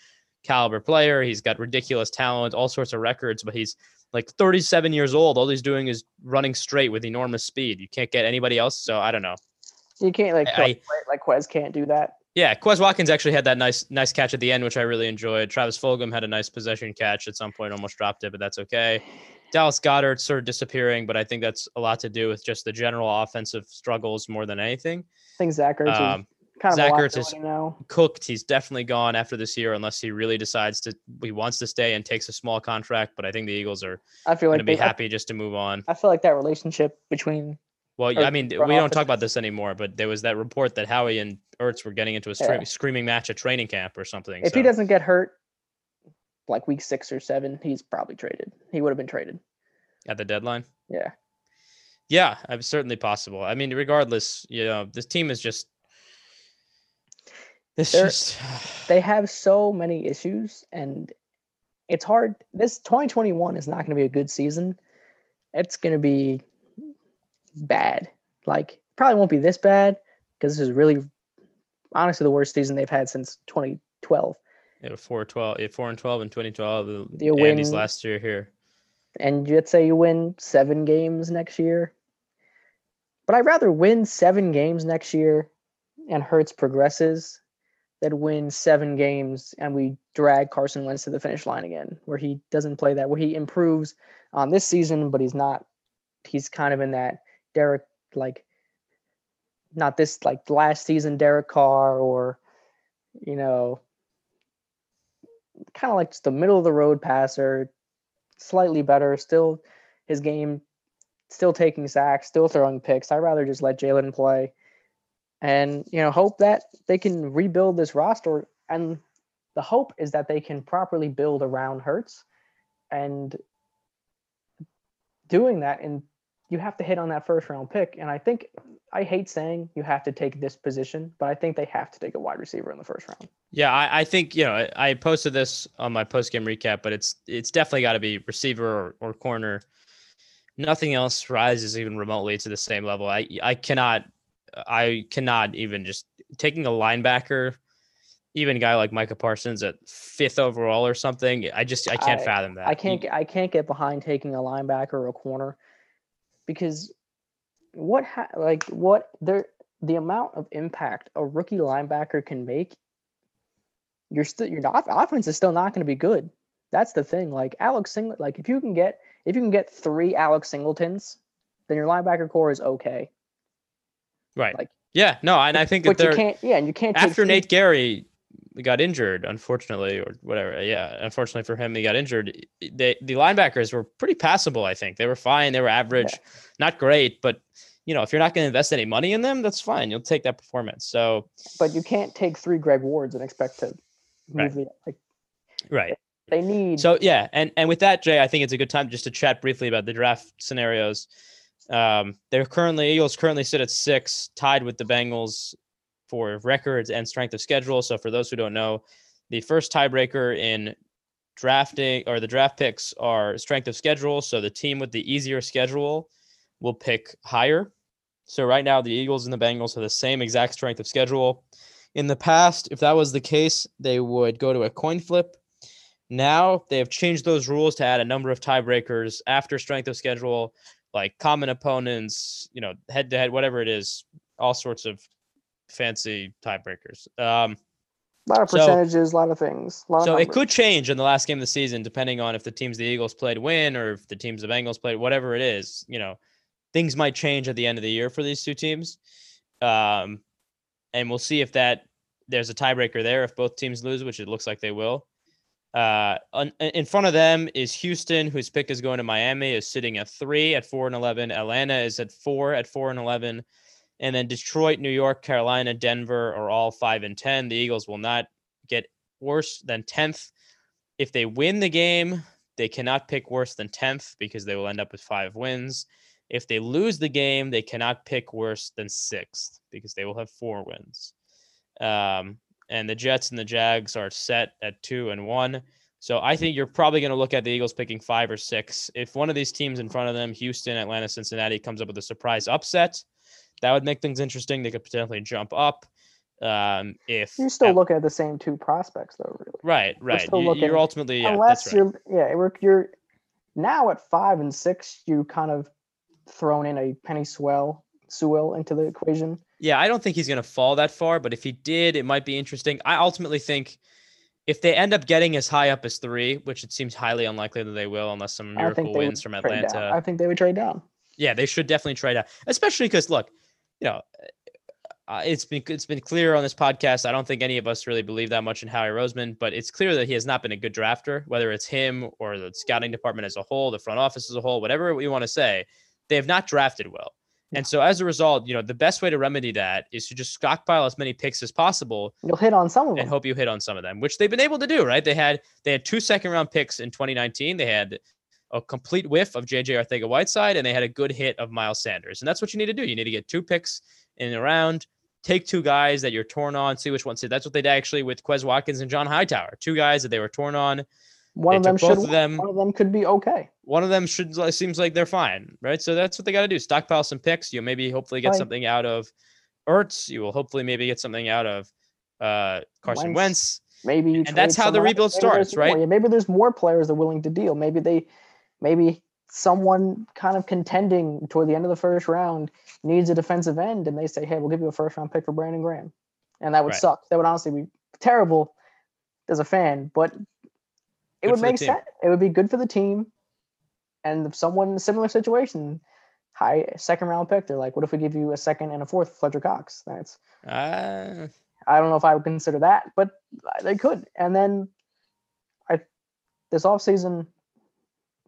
caliber player. He's got ridiculous talent, all sorts of records, but he's like 37 years old. All he's doing is running straight with enormous speed. You can't get anybody else. So I don't know. You can't like I, like Quez can't do that. Yeah, Quez Watkins actually had that nice nice catch at the end, which I really enjoyed. Travis Fulgham had a nice possession catch at some point, almost dropped it, but that's okay. Dallas Goedert sort of disappearing, but I think that's a lot to do with just the general offensive struggles more than anything. I think Zach Ertz um, is kind of Zach Ertz is now. cooked. He's definitely gone after this year, unless he really decides to he wants to stay and takes a small contract. But I think the Eagles are I feel like going to be happy just to move on. I feel like that relationship between well, I mean, we don't talk about this anymore, but there was that report that Howie and Ertz were getting into a yeah. screaming match at training camp or something. If so. he doesn't get hurt, like week six or seven, he's probably traded. He would have been traded at the deadline. Yeah, yeah, it's certainly possible. I mean, regardless, you know, this team is just. This just they have so many issues, and it's hard. This 2021 is not going to be a good season. It's going to be bad. Like probably won't be this bad because this is really honestly the worst season they've had since 2012. Yeah, four twelve, yeah, four and twelve in 2012. The you Andy's win, last year here. And let's say you win seven games next year. But I'd rather win seven games next year and Hurts progresses than win seven games and we drag Carson Wentz to the finish line again, where he doesn't play that, where he improves on this season, but he's not. He's kind of in that Derek like not this like last season Derek Carr or you know kind of like just the middle of the road passer, slightly better, still his game still taking sacks, still throwing picks. I'd rather just let Jalen play and you know hope that they can rebuild this roster and the hope is that they can properly build around Hurts and doing that in you have to hit on that first round pick. And I think I hate saying you have to take this position, but I think they have to take a wide receiver in the first round. Yeah, I, I think you know I posted this on my post game recap, but it's it's definitely got to be receiver or, or corner. nothing else rises even remotely to the same level. I I cannot I cannot even just taking a linebacker, even a guy like Micah Parsons at fifth overall or something. I just I can't I- fathom that. I can't I can't get behind taking a linebacker or a corner because what ha- like what there the amount of impact a rookie linebacker can make you're still your off- offense is still not going to be good. That's the thing. Like Alex Singlet like if you can get if you can get 3 Alex Singletons then your linebacker core is okay. right. like- yeah, no, and I think that But you can't yeah, and you can't after three- Nate Gerry got injured, unfortunately, or whatever. Yeah, unfortunately for him, he got injured. They, the linebackers were pretty passable. I think they were fine. They were average, not great, but you know, if you're not going to invest any money in them, that's fine. You'll take that performance. So, but you can't take 3 Greg Wards and expect to Right. move the like right. they need So yeah, and and with that, Jay, I think it's a good time just to chat briefly about the draft scenarios. Um, they're currently Eagles currently sit at six, tied with the Bengals for records and strength of schedule. So for those who don't know, the first tiebreaker in drafting or the draft picks are strength of schedule. So the team with the easier schedule will pick higher. So right now, the Eagles and the Bengals have the same exact strength of schedule. In the past, if that was the case, they would go to a coin flip. Now they have changed those rules to add a number of tiebreakers after strength of schedule, like common opponents, you know, head to head, whatever it is, all sorts of fancy tiebreakers. Um, a lot of so- percentages, a lot of things. lot of so it could change in the last game of the season, depending on if the teams the Eagles played win or if the teams the Bengals played, whatever it is. You know, things might change at the end of the year for these two teams, um, and we'll see if that there's a tiebreaker there if both teams lose, which it looks like they will. Uh, on, in front of them is Houston, whose pick is going to Miami, is sitting at three at four and eleven. Atlanta is at four at four and eleven, and then Detroit, New York, Carolina, Denver are all five and ten. The Eagles will not get worse than tenth. If they win the game, they cannot pick worse than tenth because they will end up with five wins. If they lose the game, they cannot pick worse than sixth because they will have four wins. Um, and the Jets and the Jags are set at two and one. So I think you're probably going to look at the Eagles picking five or six. If one of these teams in front of them, Houston, Atlanta, Cincinnati, comes up with a surprise upset, that would make things interesting. They could potentially jump up. Um, if you're still At- look at the same two prospects though, really. right, right, still you, looking- are ultimately yeah, Unless that's you're yeah, we're, you're now at five and six, you kind of thrown in a penny swell Sewell into the equation. Yeah, I don't think he's going to fall that far, but if he did, it might be interesting. I ultimately think if they end up getting as high up as three, which it seems highly unlikely that they will, unless some miracle wins from down. Atlanta. I think they would trade down. yeah, they should definitely trade out, especially because look, you know, uh, it's been it's been clear on this podcast. I don't think any of us really believe that much in Howie Roseman, but it's clear that he has not been a good drafter, whether it's him or the scouting department as a whole, the front office as a whole, whatever we want to say. They have not drafted well. And so as a result, you know, the best way to remedy that is to just stockpile as many picks as possible You'll hit on some of them. and hope you hit on some of them, which they've been able to do, right? They had they had two second round picks in 2019. They had a complete whiff of JJ Arcega-Whiteside, and they had a good hit of Miles Sanders. And that's what you need to do. You need to get two picks in a round, take two guys that you're torn on, see which one. See, that's what they did actually with Quez Watkins and John Hightower, two guys that they were torn on. one they of them both should of them- one of them could be okay. One of them should seems like they're fine, right? So that's what they got to do. Stockpile some picks. You'll maybe hopefully get Right. something out of Ertz. You will hopefully maybe get something out of uh, Carson Wentz. Wentz. Maybe And that's how the rebuild starts, right? more- yeah, maybe there's more players that are willing to deal. Maybe they, maybe someone kind of contending toward the end of the first round needs a defensive end, and they say, "Hey, we'll give you a first round pick for Brandon Graham," and that would Right. suck. That would honestly be terrible as a fan, but it Good would make sense. It would be good for the team, and if someone in a similar situation. High second round pick. They're like, what if we give you a second and a fourth, Fletcher Cox? That's Uh, I don't know if I would consider that, but they could. And then I this offseason,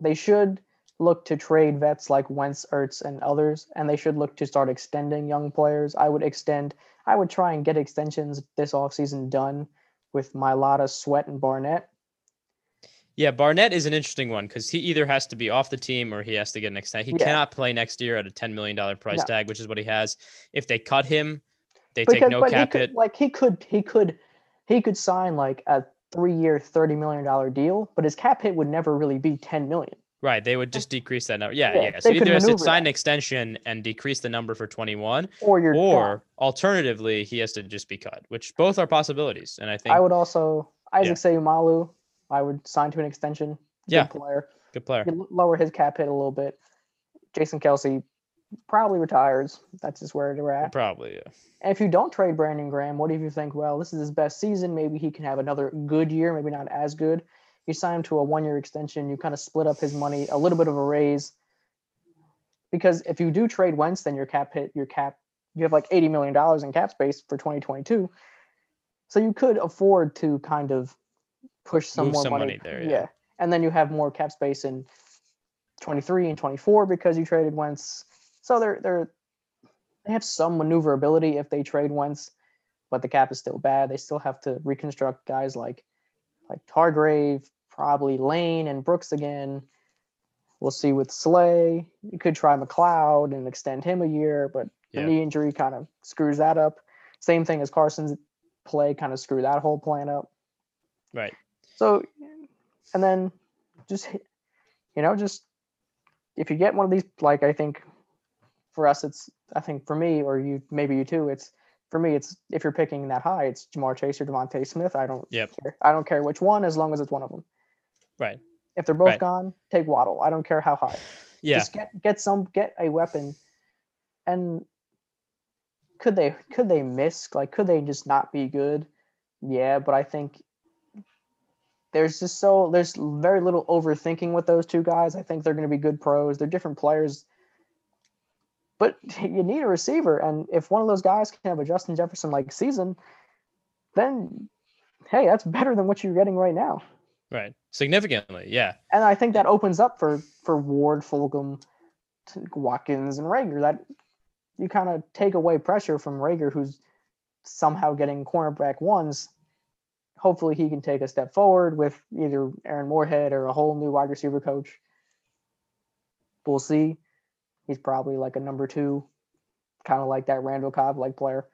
they should look to trade vets like Wentz, Ertz, and others, and they should look to start extending young players. I would extend I would try and get extensions this offseason done with Mailata, Sweat, and Barnett. Yeah, Barnett is an interesting one because he either has to be off the team or he has to get an extension. He Yeah. cannot play next year at a ten million dollar price No. tag, which is what he has. If they cut him, they take no cap could, hit. like he could he could he could sign like a three year, thirty million dollar deal, but his cap hit would never really be ten million. Right. They would just decrease that number. Yeah. Yeah, Yeah. So either has to sign an extension and decrease the number for 21, Or you're or alternatively, he has to just be cut, which both are possibilities. And I think I would also Isaac Seumalo, I would sign to an extension. Good Yeah. player. good player. Lower his cap hit a little bit. Jason Kelce probably retires. That's just where they're at. Probably. Yeah. And if you don't trade Brandon Graham, what if you think, well, this is his best season? Maybe he can have another good year, maybe not as good. You sign him to a one year extension, you kind of split up his money, a little bit of a raise. Because if you do trade Wentz, then your cap hit, your cap, you have like $80 million in cap space for 2022. So you could afford to kind of push some Move more some money. money there, yeah. And then you have more cap space in 23 and 24 because you traded Wentz. So they're they're they have some maneuverability if they trade Wentz, but the cap is still bad. They still have to reconstruct guys like like Hargrave, probably Lane and Brooks again. We'll see with Slay. You could try McLeod and extend him a year, but Yeah. the knee injury kind of screws that up. Same thing as Carson's play kind of screwed that whole plan up. Right. So, and then just, you know, just if you get one of these, like I think for us, it's, I think for me, or you, maybe you too, it's, for me, it's if you're picking that high, it's Ja'Marr Chase or DeVonta Smith. I don't Yep. care. I don't care which one as long as it's one of them. Right. If they're both Right. gone, take Waddle. I don't care how high. Yeah. Just get get some get a weapon. And could they could they miss? Like could they just not be good? Yeah, but I think there's just so there's very little overthinking with those two guys. I think they're going to be good pros. They're different players. But you need a receiver and if one of those guys can have a Justin Jefferson like season, then hey, that's better than what you're getting right now. Right. Significantly. Yeah. And I think that opens up for for Ward, Fulgham, Watkins, and Reagor. That you kind of take away pressure from Reagor, who's somehow getting cornerback ones. Hopefully, he can take a step forward with either Aaron Moorehead or a whole new wide receiver coach. We'll see. He's probably like a number two, kind of like that Randall Cobb like player.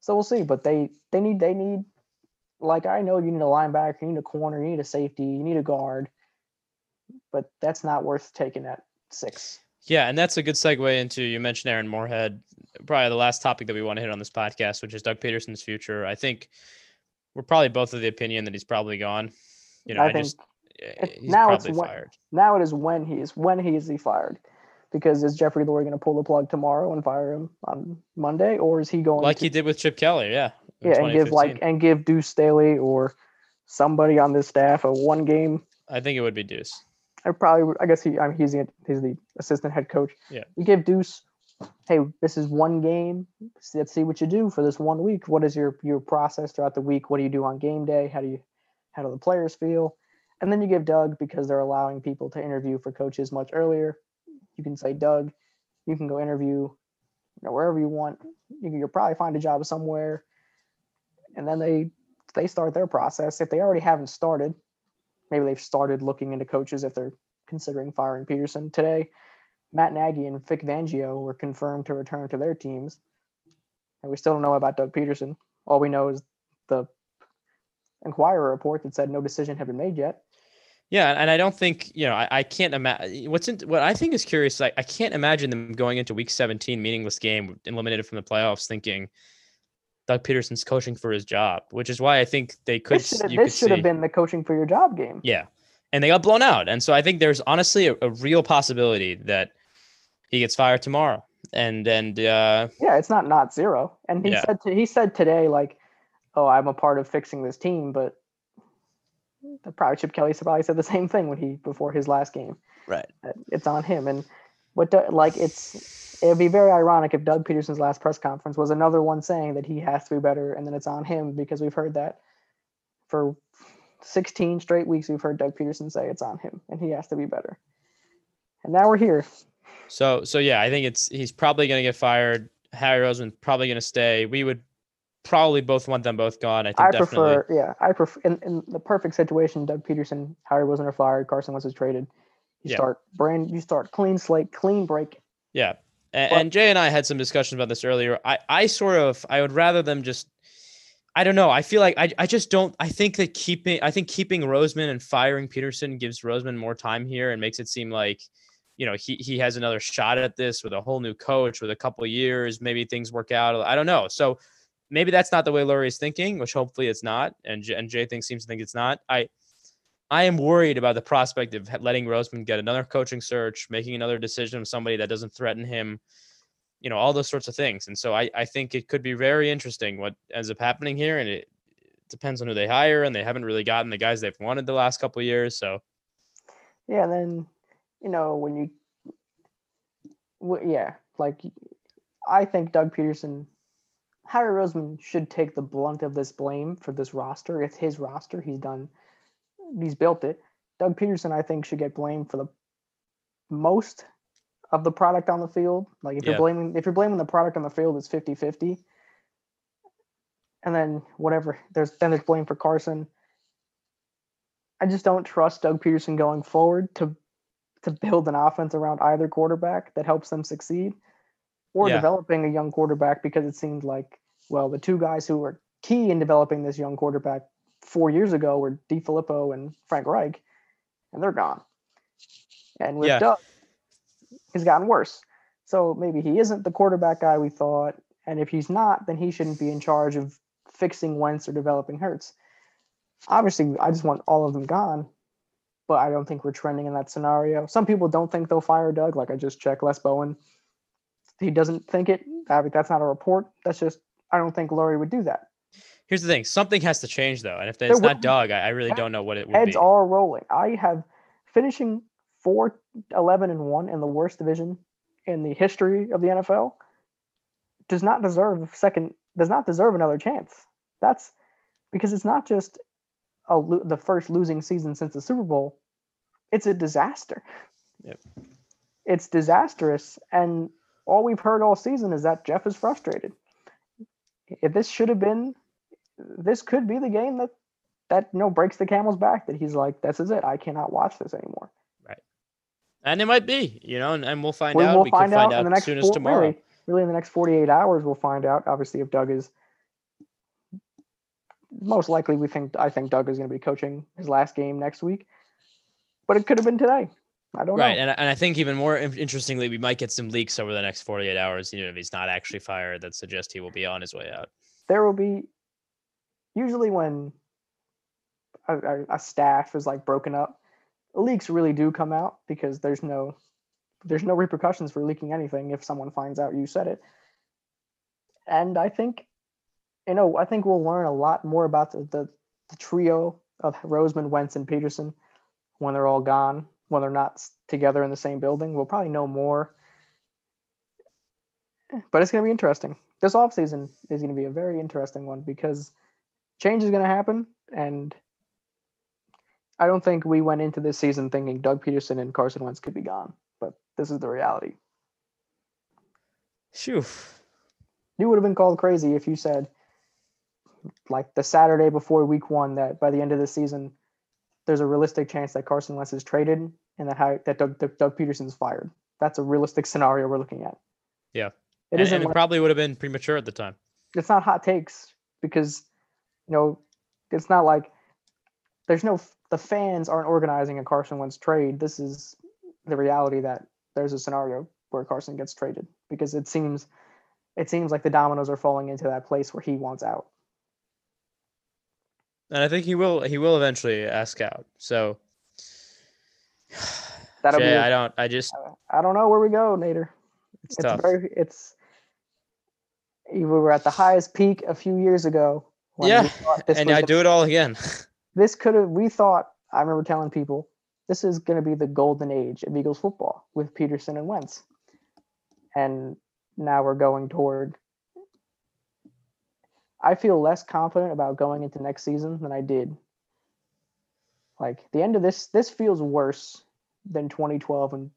So we'll see. But they they need they need like I know you need a linebacker, you need a corner, you need a safety, you need a guard, but that's not worth taking at six. Yeah, and that's a good segue into you mentioned Aaron Moorehead, probably the last topic that we want to hit on this podcast, which is Doug Pederson's future. I think we're probably both of the opinion that he's probably gone. You know, I, I think just eh, he's now it's when- fired. Now it is when he is when he is he fired, because is Jeffrey Lurie going to pull the plug tomorrow and fire him on Monday, or is he going Like to, he did with Chip Kelly, yeah. yeah and give like and give Deuce Staley or somebody on this staff a one game? I think it would be Deuce. I probably would- I guess he I mean, he's the he's the assistant head coach. Yeah. You give Deuce, hey, this is one game. Let's see what you do for this one week. What is your your process throughout the week? What do you do on game day? How do you how do the players feel? And then you give Doug because they're allowing people to interview for coaches much earlier. You can say, Doug, you can go interview you know, wherever you want. You can, you'll probably find a job somewhere. And then they they start their process. If they already haven't started, maybe they've started looking into coaches if they're considering firing Pederson today. Matt Nagy and Vic Fangio were confirmed to return to their teams, and we still don't know about Doug Pederson. All we know is the Inquirer report that said no decision had been made yet. Yeah, and I don't think you know. I, I can't imagine what's in, what I think is curious. Like, I can't imagine them going into Week 17, meaningless game, eliminated from the playoffs, thinking Doug Pederson's coaching for his job, which is why I think they could. This should have, you could this should have been the coaching for your job game. Yeah, and they got blown out, and so I think there's honestly a, a real possibility that he gets fired tomorrow, and and uh, Yeah, it's not not zero. And he Yeah. said to, he said today like, "Oh, I'm a part of fixing this team," but probably Chip Kelly probably said the same thing when he before his last game. right, It's on him, and what do, like it's it'd be very ironic if Doug Pederson's last press conference was another one saying that he has to be better, and then it's on him because we've heard that for 16 straight weeks. We've heard Doug Pederson say it's on him, and he has to be better. And now we're here. so so yeah, I think it's he's probably going to get fired. Howie Roseman probably going to stay. We would probably both want them both gone. I think I prefer, yeah, I prefer in, in the perfect situation. Doug Pederson, Howie wasn't fired, Carson Wentz was traded. You Yeah. start brand, you start clean slate, clean break. Yeah. And, But- and Jay and I had some discussions about this earlier. I, I sort of I would rather them just I don't know. I feel like I, I just don't. I think that keeping I think keeping Roseman and firing Pederson gives Roseman more time here and makes it seem like, you know, he he has another shot at this with a whole new coach with a couple years. Maybe things work out. I don't know. So maybe that's not the way Lurie is thinking, which hopefully it's not. And and Jay thinks seems to think it's not. I I am worried about the prospect of letting Roseman get another coaching search, making another decision of somebody that doesn't threaten him you know, all those sorts of things. And so I, I think it could be very interesting what ends up happening here. And it depends on who they hire. And they haven't really gotten the guys they've wanted the last couple years. So, yeah. And then, you know, when you, yeah, like I think Doug Pederson, Howie Roseman should take the blunt of this blame for this roster. It's his roster. He's done, he's built it. Doug Pederson, I think, should get blamed for the most of the product on the field. Like if Yeah. you're blaming if you're blaming the product on the field, it's 50-50. And then whatever, there's then there's blame for Carson. I just don't trust Doug Pederson going forward to to build an offense around either quarterback that helps them succeed or Yeah. developing a young quarterback because it seemed like well the two guys who were key in developing this young quarterback four years ago were DeFilippo and Frank Reich and they're gone. And with Yeah. Doug he's gotten worse. So maybe he isn't the quarterback guy we thought. And if he's not, then he shouldn't be in charge of fixing Wentz or developing Hurts. Obviously, I just want all of them gone, but I don't think we're trending in that scenario. Some people don't think they'll fire Doug. Like I just checked Les Bowen. He doesn't think it. I mean, that's not a report. That's just, I don't think Lurie would do that. here's the thing something has to change, though. And if it's not Doug, I, I really don't know what it would Heads be. are rolling. I have finishing 4 11 and 1 in the worst division in the history of the NFL does not deserve second does not deserve another chance. That's because it's not just a the first losing season since the Super Bowl. It's a disaster. Yep. It's disastrous and all we've heard all season is that Jeff is frustrated. If this should have been this could be the game that that you know breaks the camel's back that he's like this is it i cannot watch this anymore Right, and it might be, you know, and, and we'll find we out. will we find can find out out in the as next soon as four, tomorrow. really, really in the next 48 hours we'll find out obviously if doug is most likely we think i think doug is going to be coaching his last game next week but it could have been today i don't Right, know. and, I- and I think even more interestingly, we might get some leaks over the next 48 hours, even if he's not actually fired, that suggest he will be on his way out. there will be usually when a, a, a staff is like broken up leaks really do come out because there's no there's no repercussions for leaking anything if someone finds out you said it. And i think you know i think we'll learn a lot more about the, the, the trio of roseman wentz and pederson when they're all gone when they're not together in the same building. We'll probably know more. But it's going to be interesting. This offseason is going to be a very interesting one because change is going to happen and i don't think we went into this season thinking doug pederson and carson wentz could be gone but this is the reality. Phew. you would have been called crazy if you said like the saturday before week one that by the end of the season there's a realistic chance that carson wentz is traded and that how that doug, that doug pederson's fired that's a realistic scenario we're looking at Yeah. it isn't and it probably would have been premature at the time. it's not hot takes because you know it's not like there's no the fans aren't organizing a Carson Wentz trade. This is the reality that there's a scenario where Carson gets traded because it seems it seems like the dominoes are falling into that place where he wants out. And I think he will he will eventually ask out. So That'll Jay, be. I don't I just I don't know where we go, Nader. it's, It's tough. very. It's. We were at the highest peak a few years ago. when Yeah, this and I the do it all again. this could have we thought i remember telling people this is going to be the golden age of eagles football with pederson and wentz and now we're going toward i feel less confident about going into next season than i did like the end of this this feels worse than 2012 and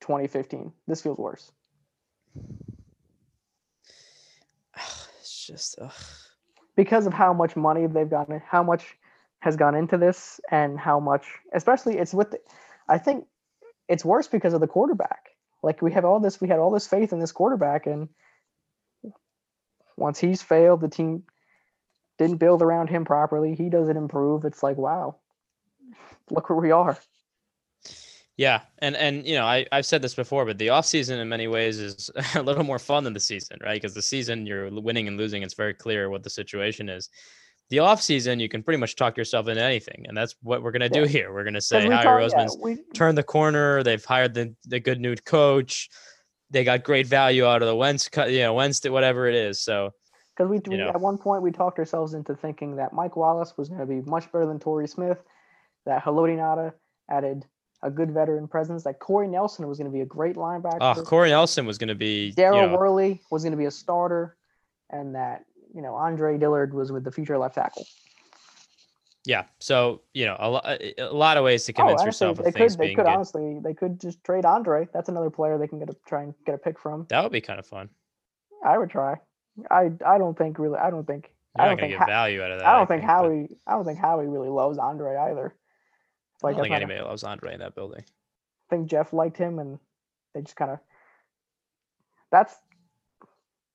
2015 this feels worse it's just ugh. because of how much money they've gotten, how much has gone into this, and how much, especially it's with, the, I think it's worse because of the quarterback. Like we have all this, we had all this faith in this quarterback, and once he's failed, the team, didn't build around him properly. He doesn't improve. It's like, wow, look where we are. Yeah, and and you know I I've said this before, but the off season in many ways is a little more fun than the season, right? Because the season you're winning and losing, it's very clear what the situation is. The off season you can pretty much talk yourself into anything, and that's what we're gonna do here. We're gonna say Howie talk- yeah, Roseman's we, turned the corner. They've hired the the good new coach. They got great value out of the Wentz, cut- you know, Wednesday, whatever it is. So Because we, we at one point we talked ourselves into thinking that Mike Wallace was going to be much better than Torrey Smith, that Haloti Ngata added a good veteran presence, that Corey Nelson was going to be a great linebacker, Oh, Corey Nelson was going to be. you Daryl know, Worley was going to be a starter, and that you know Andre Dillard was with the future left tackle. Yeah. So you know, a, lo- uh, a a lot of ways to Oh, convince honestly, yourself they of things could they could good. honestly they could just trade Andre. That's another player they can get a try and get a pick from. That would be kind of fun. I would try. I I don't think really. I don't think. You're I don't think. get Ha- value out of that. I don't think but Howie. I don't think Howie really loves Andre either. Like, I don't think a- anybody loves Andre in that building. I think Jeff liked him, and they just kind of. That's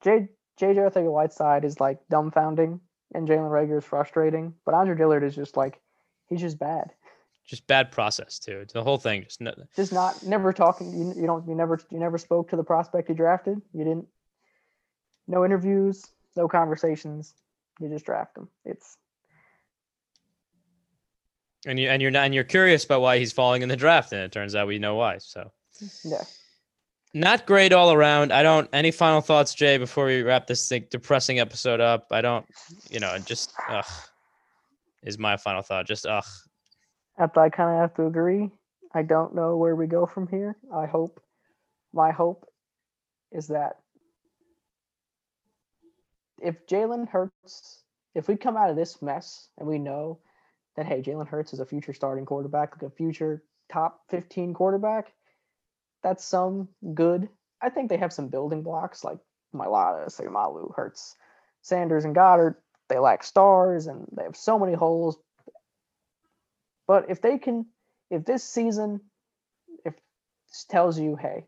J JJ Arcega-Whiteside is like dumbfounding, and Jalen Reagor is frustrating, but Andre Dillard is just like he's just bad. Just bad process too. The whole thing just no, Just not never talking. You, you don't. You never. You never spoke to the prospect you drafted. You didn't. No interviews. No conversations. You just draft him. It's and you and you're not and you're curious about why he's falling in the draft, and it turns out we know why. So yeah. Not great all around. I don't. Any final thoughts, Jay, before we wrap this thing, depressing episode up? I don't. You know, just ugh, is my final thought. Just ugh. After I kind of have to agree. I don't know where we go from here. I hope. My hope is that if Jalen Hurts, if we come out of this mess and we know that hey, Jalen Hurts is a future starting quarterback, like a future top 15 quarterback, that's some good. I think they have some building blocks like Mailata, Seumalo, Hurts, Sanders, and Goedert. They lack stars and they have so many holes. But if they can, if this season, if tells you, hey,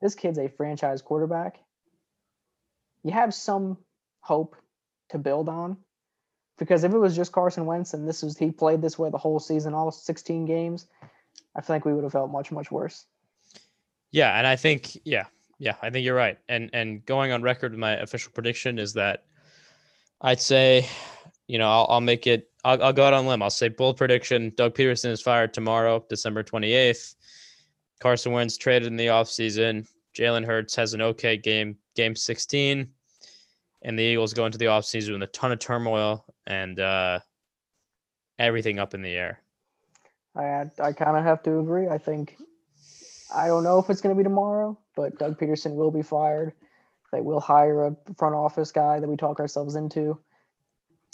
this kid's a franchise quarterback, you have some hope to build on. Because if it was just Carson Wentz and this was he played this way the whole season, all 16 games, I think we would have felt much, much worse. Yeah, and I think yeah, yeah, I think you're right. And and going on record, with my official prediction is that I'd say, you know, I'll, I'll make it. I'll, I'll go out on limb. I'll say bold prediction: Doug Pederson is fired tomorrow, December 28th. Carson Wentz traded in the offseason. Jalen Hurts has an okay game, game 16, and the Eagles go into the offseason with a ton of turmoil and uh, everything up in the air. I I kind of have to agree. I think I don't know if it's going to be tomorrow, but Doug Pederson will be fired. They will hire a front office guy that we talk ourselves into.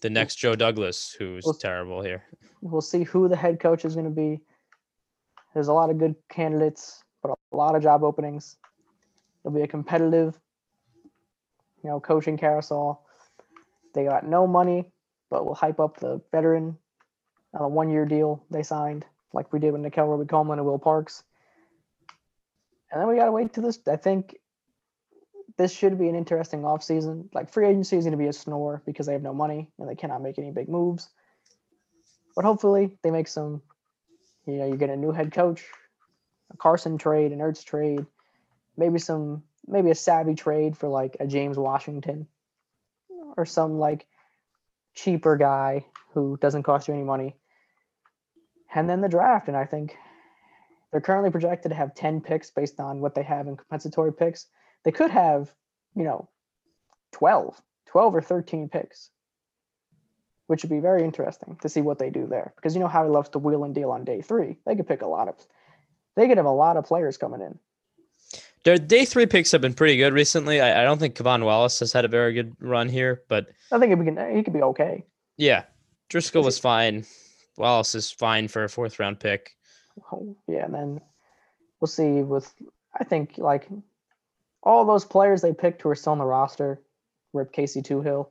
The next Joe Douglas, who's Well- terrible here. We'll see who the head coach is going to be. There's a lot of good candidates, but a lot of job openings. It'll be a competitive, you know, coaching carousel. They got no money, but we'll hype up the veteran on a one-year deal they signed, like we did with Nickell Robey-Coleman and Will Parks. And then we gotta wait to this. I think this should be an interesting offseason. Like free agency is to be a snore because they have no money and they cannot make any big moves. But hopefully they make some. You know, you get a new head coach, a Carson trade, an Ertz trade, maybe some, maybe a savvy trade for like a James Washington, or some like cheaper guy who doesn't cost you any money. And then the draft, and I think they're currently projected to have 10 picks based on what they have in compensatory picks. They could have, you know, 12, 12 or 13 picks, which would be very interesting to see what they do there. Because you know how he loves to wheel and deal on day three. They could pick a lot of, they could have a lot of players coming in. Their day three picks have been pretty good recently. I, I don't think K'Von Wallace has had a very good run here, but I think we can, he could be okay. yeah, Driscoll was fine. Wallace is fine for a fourth round pick. Yeah, and then we'll see with I think like all those players they picked who are still on the roster, Rip Casey Hill.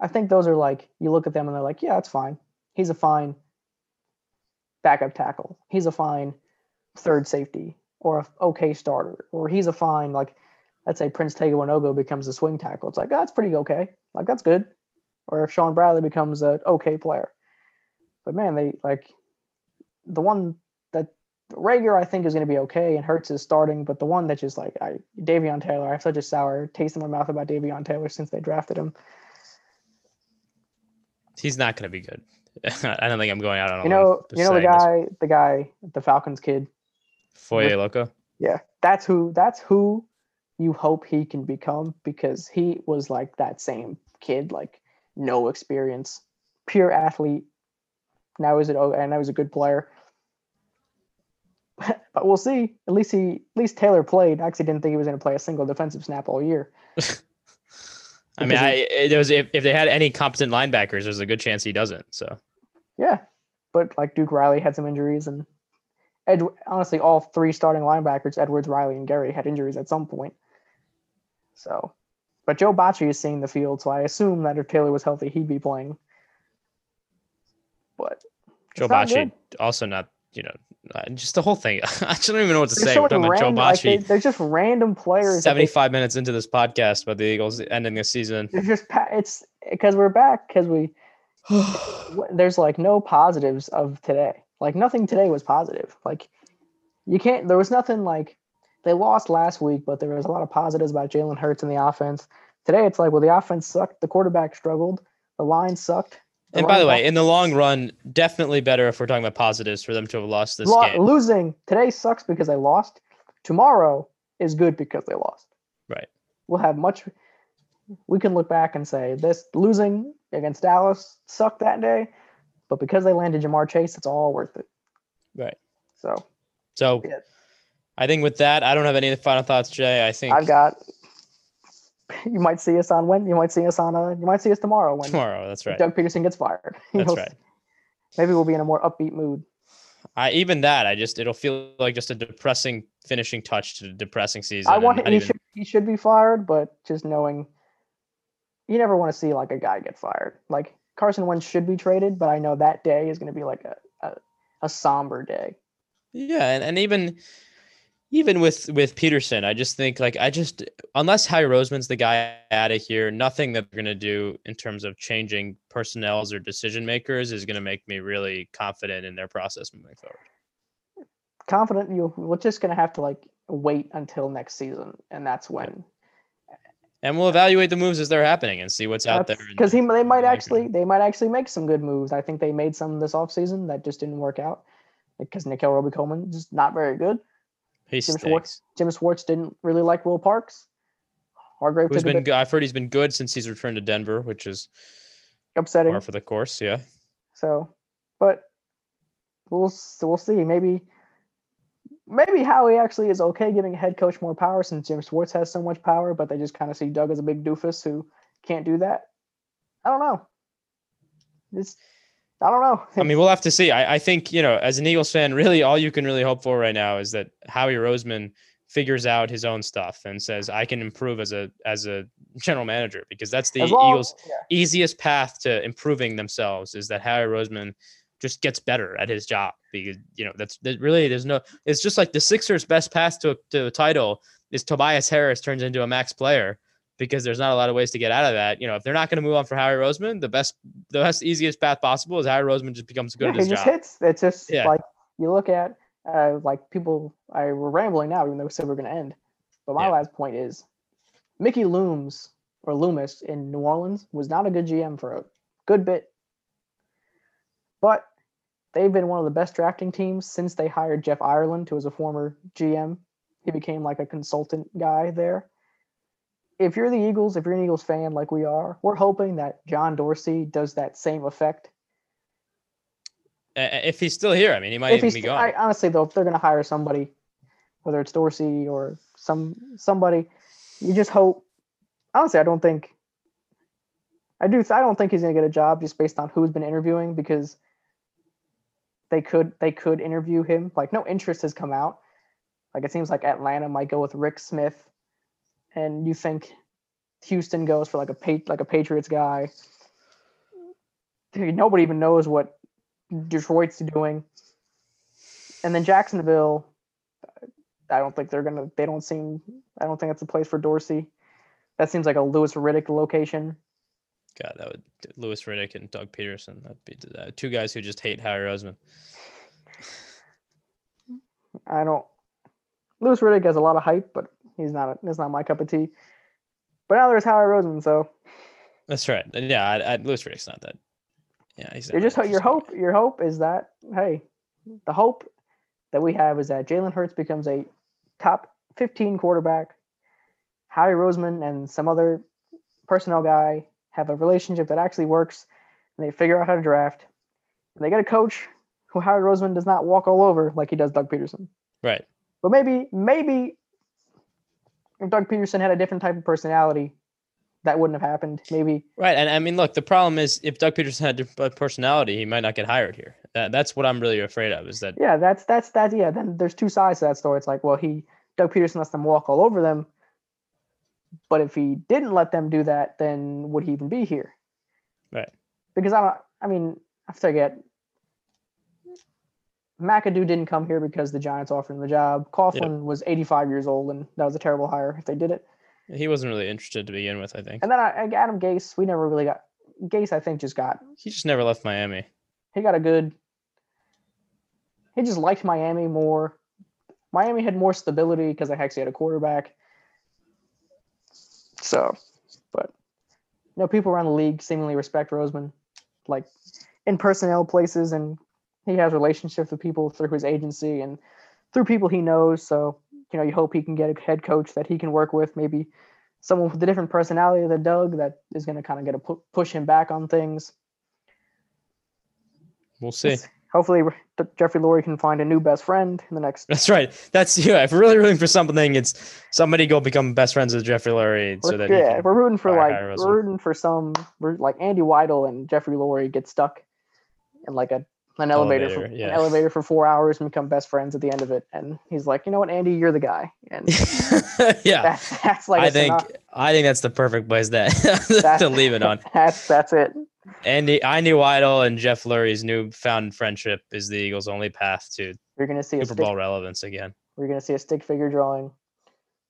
I think those are like you look at them and they're like, yeah, that's fine. He's a fine backup tackle. He's a fine third safety or a okay starter, or he's a fine like let's say Prince Tega Wanogho becomes a swing tackle. It's like ah, oh, that's pretty okay. Like that's good. or if Shaun Bradley becomes an okay player. But man, they like the one Reagor I think is going to be okay and Hurts is starting, but the one that just like I Davion Taylor, I have such a sour taste in my mouth about Davion Taylor since they drafted him. He's not going to be good. I don't think I'm going out on. You know, you know the guy, this. the guy, the Falcons kid, Foye Loco. Yeah, that's who. That's who you hope he can become because he was like that same kid, like no experience, pure athlete. Now is it? Oh, and now he's a good player. But we'll see. At least he, at least Taylor played. I actually didn't think he was going to play a single defensive snap all year. I mean, I it was if, if they had any competent linebackers, there's a good chance he doesn't. So, yeah, but like Duke Riley had some injuries, and Ed, honestly, all three starting linebackers, Edwards, Riley, and Gerry, had injuries at some point. So, but Joe Bachie is seeing the field, so I assume that if Taylor was healthy, he'd be playing. But Joe Bachie also not, you know, uh, just the whole thing. I don't even know what to there's say. So We're talking random, about Joe. Like, there's just random players. Seventy-five they, minutes into this podcast about the Eagles ending this season. It's just it's because we're back because we there's like no positives of today. Like nothing today was positive. Like you can't. There was nothing like they lost last week, but there was a lot of positives about Jalen Hurts and the offense. Today, it's like, well, the offense sucked, the quarterback struggled, the line sucked. And by the way, in the long run, definitely better if we're talking about positives for them to have lost this Lo- game. Losing today sucks because they lost. Tomorrow is good because they lost. Right. We'll have much. We can look back and say this losing against Dallas sucked that day, but because they landed Jamar Chase, it's all worth it. Right. So. So. Yeah. I think with that, I don't have any final thoughts, Jay. I think I've got. You might see us on when you might see us on a you might see us tomorrow when tomorrow. That's right. Doug pederson gets fired. That's right. Maybe we'll be in a more upbeat mood. I even that I just it'll feel like just a depressing finishing touch to the depressing season. I want he even... should he should be fired, but just knowing you never want to see like a guy get fired. Like Carson Wentz should be traded, but I know that day is going to be like a, a, a somber day. Yeah, and, and even even with with Pederson, I just think like I just unless Howie Roseman's the guy out of here, nothing that they're gonna do in terms of changing personnels or decision makers is gonna make me really confident in their process moving forward. Confident you we're just gonna have to like wait until next season, and that's when. And we'll evaluate the moves as they're happening and see what's that's, out there. Because he they might actually they might actually make some good moves. I think they made some this offseason that just didn't work out because Nickell Robey-Coleman just not very good. He Jim Schwartz, Jim Schwartz didn't really like Will Parks. Hargrave has been. I've heard he's been good since he's returned to Denver, which is upsetting. For the course, yeah. So, but we'll so we'll see. Maybe maybe Howie actually is okay giving a head coach more power since Jim Schwartz has so much power, but they just kind of see Doug as a big doofus who can't do that. I don't know. It's I don't know. I mean, we'll have to see. I, I think, you know, as an Eagles fan, really all you can really hope for right now is that Howie Roseman figures out his own stuff and says, I can improve as a as a general manager because that's the long, Eagles' yeah. easiest path to improving themselves is that Howie Roseman just gets better at his job because you know that's that really there's no it's just like the Sixers' best path to, to a title is Tobias Harris turns into a max player because there's not a lot of ways to get out of that. You know, if they're not going to move on for Howie Roseman, the best, the best easiest path possible is Howie Roseman just becomes good yeah, at his just job. hits. It's just yeah. like you look at, uh, like people. I we're rambling now, even though we said we're going to end. But my yeah. last point is, Mickey Looms or Loomis in New Orleans was not a good GM for a good bit, but they've been one of the best drafting teams since they hired Jeff Ireland, who was a former GM. He became like a consultant guy there if you're the Eagles, if you're an Eagles fan like we are, we're hoping that John Dorsey does that same effect. if he's still here, I mean, he might if even be gone. I, honestly, though, if they're going to hire somebody, whether it's Dorsey or some somebody, you just hope. Honestly, I don't think. I do. I don't think he's going to get a job just based on who's been interviewing because they could they could interview him. Like no interest has come out. Like it seems like Atlanta might go with Rick Smith and you think Houston goes for like a like a Patriots guy. Dude, nobody even knows what Detroit's doing. And then Jacksonville, I don't think they're gonna. They don't seem. I don't think that's a place for Dorsey. That seems like a Louis Riddick location. God, that would Louis Riddick and Doug Pederson. That'd be uh, two guys who just hate Howie Roseman. I don't. Louis Riddick has a lot of hype, but he's not. A, it's not my cup of tea. But now there's Howard Roseman, so That's right. Yeah, I, I, Louis Riddick's not that. Yeah, he's you're just your hope. Your hope is that hey, the hope that we have is that Jalen Hurts becomes a top 15 quarterback. Howie Roseman and some other personnel guy have a relationship that actually works, and they figure out how to draft. And they get a coach who Howie Roseman does not walk all over like he does Doug Pederson. Right. But maybe, maybe if Doug Pederson had a different type of personality, that wouldn't have happened. Maybe. Right. And I mean, look, the problem is if Doug Pederson had a different personality, he might not get hired here. That, that's what I'm really afraid of is that. Yeah, that's, that's, that yeah. Then there's two sides to that story. It's like, well, he, Doug Pederson lets them walk all over them. But if he didn't let them do that, then would he even be here? Right. Because I don't, I mean, I forget. McAdoo didn't come here because the Giants offered him the job. Coughlin was 85 years old, and that was a terrible hire if they did it. He wasn't really interested to begin with, I think. And then I, Adam Gase, we never really got Gase. I think just got he just never left Miami. He got a good. He just liked Miami more. Miami had more stability because they actually had a quarterback. So, but you know, people around the league seemingly respect Roseman, like in personnel places, and he has relationships with people through his agency and through people he knows. So, you know, you hope he can get a head coach that he can work with, maybe someone with a different personality than Doug that is going to kind of get a pu- push him back on things. We'll see. Hopefully, Jeffrey Lurie can find a new best friend in the next. That's right. That's yeah. If we're really rooting for something, it's somebody go become best friends with Jeffrey Lurie so that yeah, we're rooting for like we're rooting for some. We're like Andy Weidl and Jeffrey Lurie get stuck in like a an oh, elevator, elevator for, an elevator for four hours and become best friends at the end of it. And he's like, you know what, Andy, you're the guy. And yeah, that's, that's like I think I think that's the perfect place that to leave it on. That's that's it. Andy, Andy Weidl and Jeff Lurie's newfound friendship is the Eagles' only path to you're going to see Super stick, Bowl relevance again. We're going to see a stick figure drawing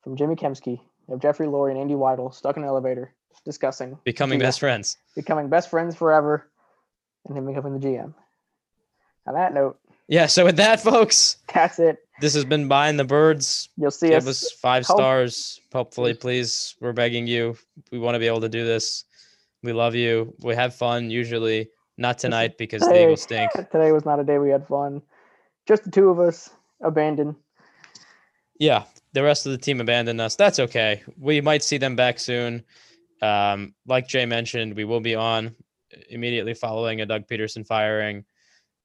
from Jimmy Kempski of Jeffrey Lurie and Andy Weidl stuck in an elevator discussing becoming best friends, becoming best friends forever, and him becoming the GM on that note. Yeah. So with that, folks, that's it. This has been buying the birds. You'll see Give us. us five stars. Hopefully, please. We're begging you. We want to be able to do this. We love you. We have fun usually. Not tonight because today, the Eagles stink. Today was not a day we had fun. Just the two of us abandoned. Yeah, the rest of the team abandoned us. That's okay. We might see them back soon. Um, like Jay mentioned, we will be on immediately following a Doug Pederson firing.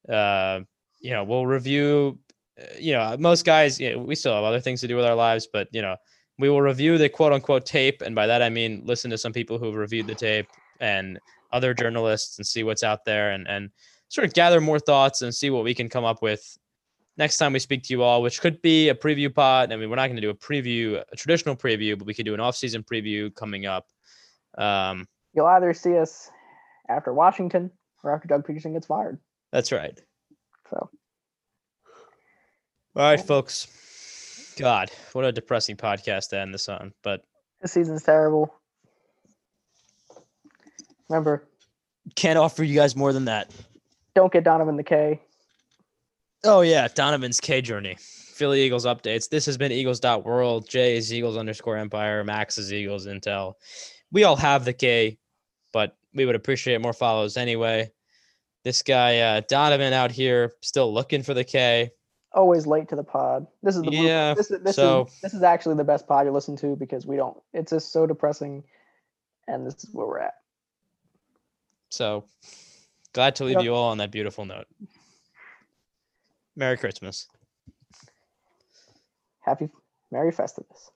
Uh, you know, we'll review. Uh, you know, most guys, you know, we still have other things to do with our lives, but you know, we will review the quote unquote tape, and by that I mean listen to some people who've reviewed the tape and other journalists and see what's out there and and sort of gather more thoughts and see what we can come up with next time we speak to you all, which could be a preview pod. I mean, we're not going to do a preview, a traditional preview, but we could do an off-season preview coming up. Um, You'll either see us after Washington or after Doug Pederson gets fired. That's right. So. All right, folks. God, what a depressing podcast to end this on. But this season's terrible. Remember, can't offer you guys more than that. Don't get Donovan the K. Oh yeah, Donovan's K journey. Philly Eagles updates. This has been Eagles.world. Jay is Eagles underscore Empire. Max is Eagles Intel. We all have the K, but we would appreciate more follows anyway. This guy uh, Donovan out here still looking for the K. Always late to the pod. This is the yeah. This this so, is this is actually the best pod you listen to because we don't. It's just so depressing, and this is where we're at. So glad to leave yep. you all on that beautiful note. Merry Christmas. Happy Merry Festivus.